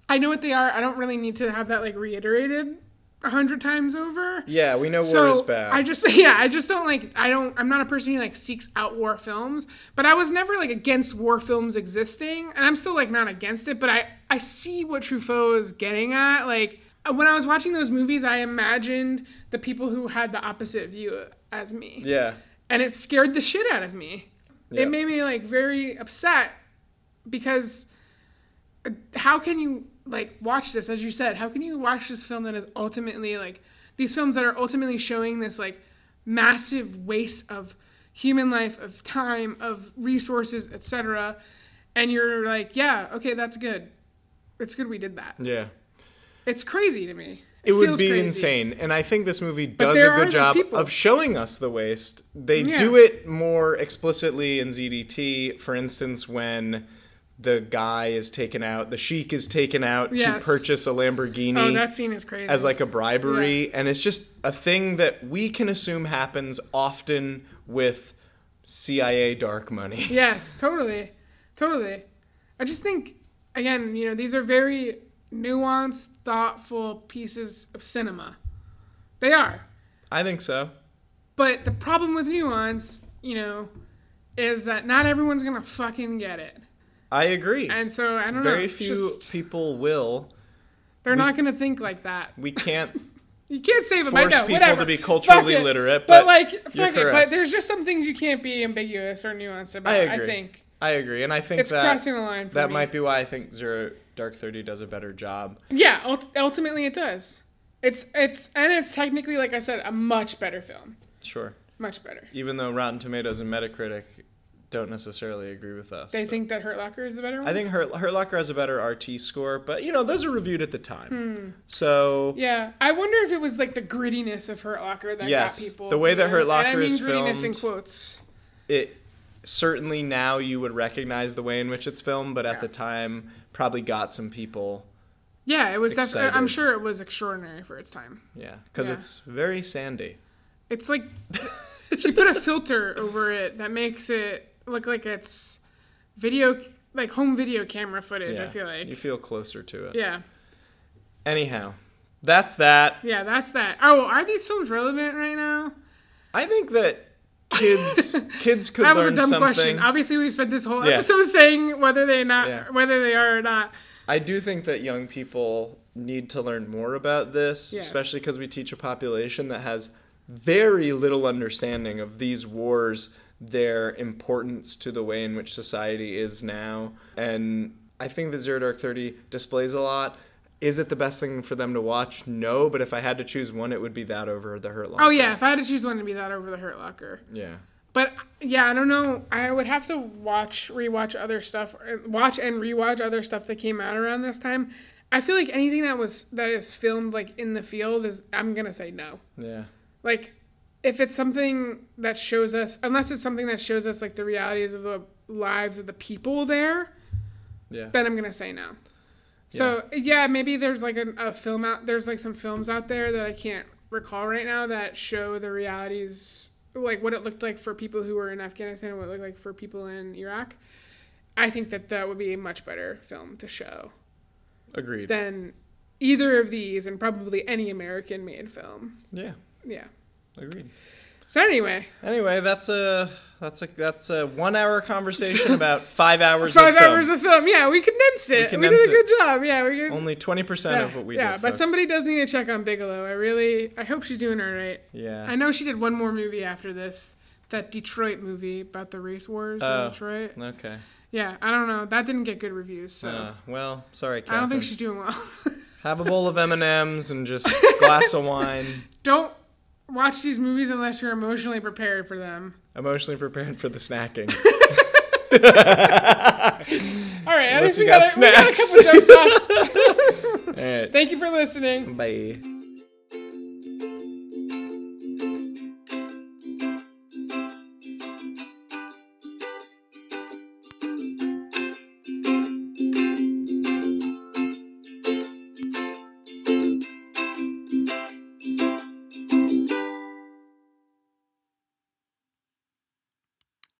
i know what they are. I don't really need to have that like reiterated a hundred times over. Yeah, we know so war is bad. I just yeah, I just don't like I don't I'm not a person who like seeks out war films, but I was never like against war films existing, and I'm still like not against it, but I I see what Truffaut is getting at. Like when I was watching those movies, I imagined the people who had the opposite view as me, yeah. and it scared the shit out of me. It made me like very upset because uh, how can you like watch this as you said how can you watch this film that is ultimately like these films that are ultimately showing this like massive waste of human life of time of resources etc and you're like yeah okay that's good it's good we did that Yeah. It's crazy to me It would be crazy. insane. And I think this movie does a good job of showing us the waste. They Yeah. do it more explicitly in ZDT, for instance, when the guy is taken out, the sheik is taken out Yes. to purchase a Lamborghini. oh that scene is crazy as like a bribery and it's just a thing that we can assume happens often with CIA dark money. Yes, totally. Totally. I just think, again, you know, these are very nuanced, thoughtful pieces of cinema. They are. I think so. But the problem with nuance, you know, is that not everyone's going to fucking get it. I agree. And so, I don't know. Very few just- people will. they're not going to think like that. We can't You can't save them. I Force know. people whatever. to be culturally it. literate, But, but like, fuck it. But there's just some things you can't be ambiguous or nuanced about. I I, agree. think I agree. And I think it's that crossing the line for that me. might be why I think Zero Dark 30 does a better job. Yeah, ult- ultimately it does. It's it's and it's technically like I said a much better film. Sure. Much better. Even though Rotten Tomatoes and Metacritic don't necessarily agree with us. They think that Hurt Locker is the better one. I think Hurt, Hurt Locker has a better RT score, but you know, those are reviewed at the time. Hmm. So Yeah, I wonder if it was like the grittiness of Hurt Locker that Yes, got people. the way that? Hurt And I Locker mean is grittiness in quotes. it certainly now you would recognize the way in which it's filmed, but at Yeah. the time probably got some people, Yeah, it was definitely. I'm sure it was extraordinary for its time. yeah, because Yeah. it's very sandy. It's like she put a filter over it that makes it look like it's video, like home video camera footage. Yeah, I feel like. you feel closer to it. yeah, Anyhow, that's that. yeah, that's that. Oh, are these films relevant right now? I think that kids kids could learn something. that was a dumb something. question. Obviously, we spent this whole Yeah. episode saying whether they not Yeah. whether they are or not. I do think that young people need to learn more about this, Yes. especially because we teach a population that has very little understanding of these wars, their importance to the way in which society is now. And I think the Zero Dark Thirty displays a lot. Is it the best thing for them to watch? No, but if I had to choose one, it would be that over The Hurt oh, Locker. Oh yeah, if I had to choose one to be that over the Hurt Locker. Yeah. But yeah, I don't know. I would have to watch, rewatch other stuff, uh, watch and rewatch other stuff that came out around this time. I feel like anything that was that is filmed like in the field is I'm gonna say no. Yeah. Like if it's something that shows us, unless it's something that shows us like the realities of the lives of the people there, Yeah. then I'm gonna say no. So yeah, maybe there's like a, a film out. There's like some films out there that I can't recall right now that show the realities, like what it looked like for people who were in Afghanistan and what it looked like for people in Iraq. I think that that would be a much better film to show Agreed. than either of these and probably any American-made film. yeah. Yeah. Agreed. So anyway, Anyway, that's a that's a that's a one hour conversation about five hours five of film. hours of film. Yeah, we condensed it. We, condensed did a good job. Yeah, we could. Only twenty percent yeah, of what we yeah, did. Yeah, but folks. somebody does need to check on Bigelow. I really, I hope she's doing all right. Yeah. I know she did one more movie after this, that Detroit movie about the race wars Oh. in Detroit. Okay. Yeah, I don't know. That didn't get good reviews, so Uh, well, sorry, Kathryn. I don't think she's doing well. Have a bowl of M and M's and just glass of wine. don't watch these movies unless you're emotionally prepared for them. Emotionally prepared for the snacking. All right, at least we got, got a, we got a snacks. couple jokes off. All right. Thank you for listening. Bye.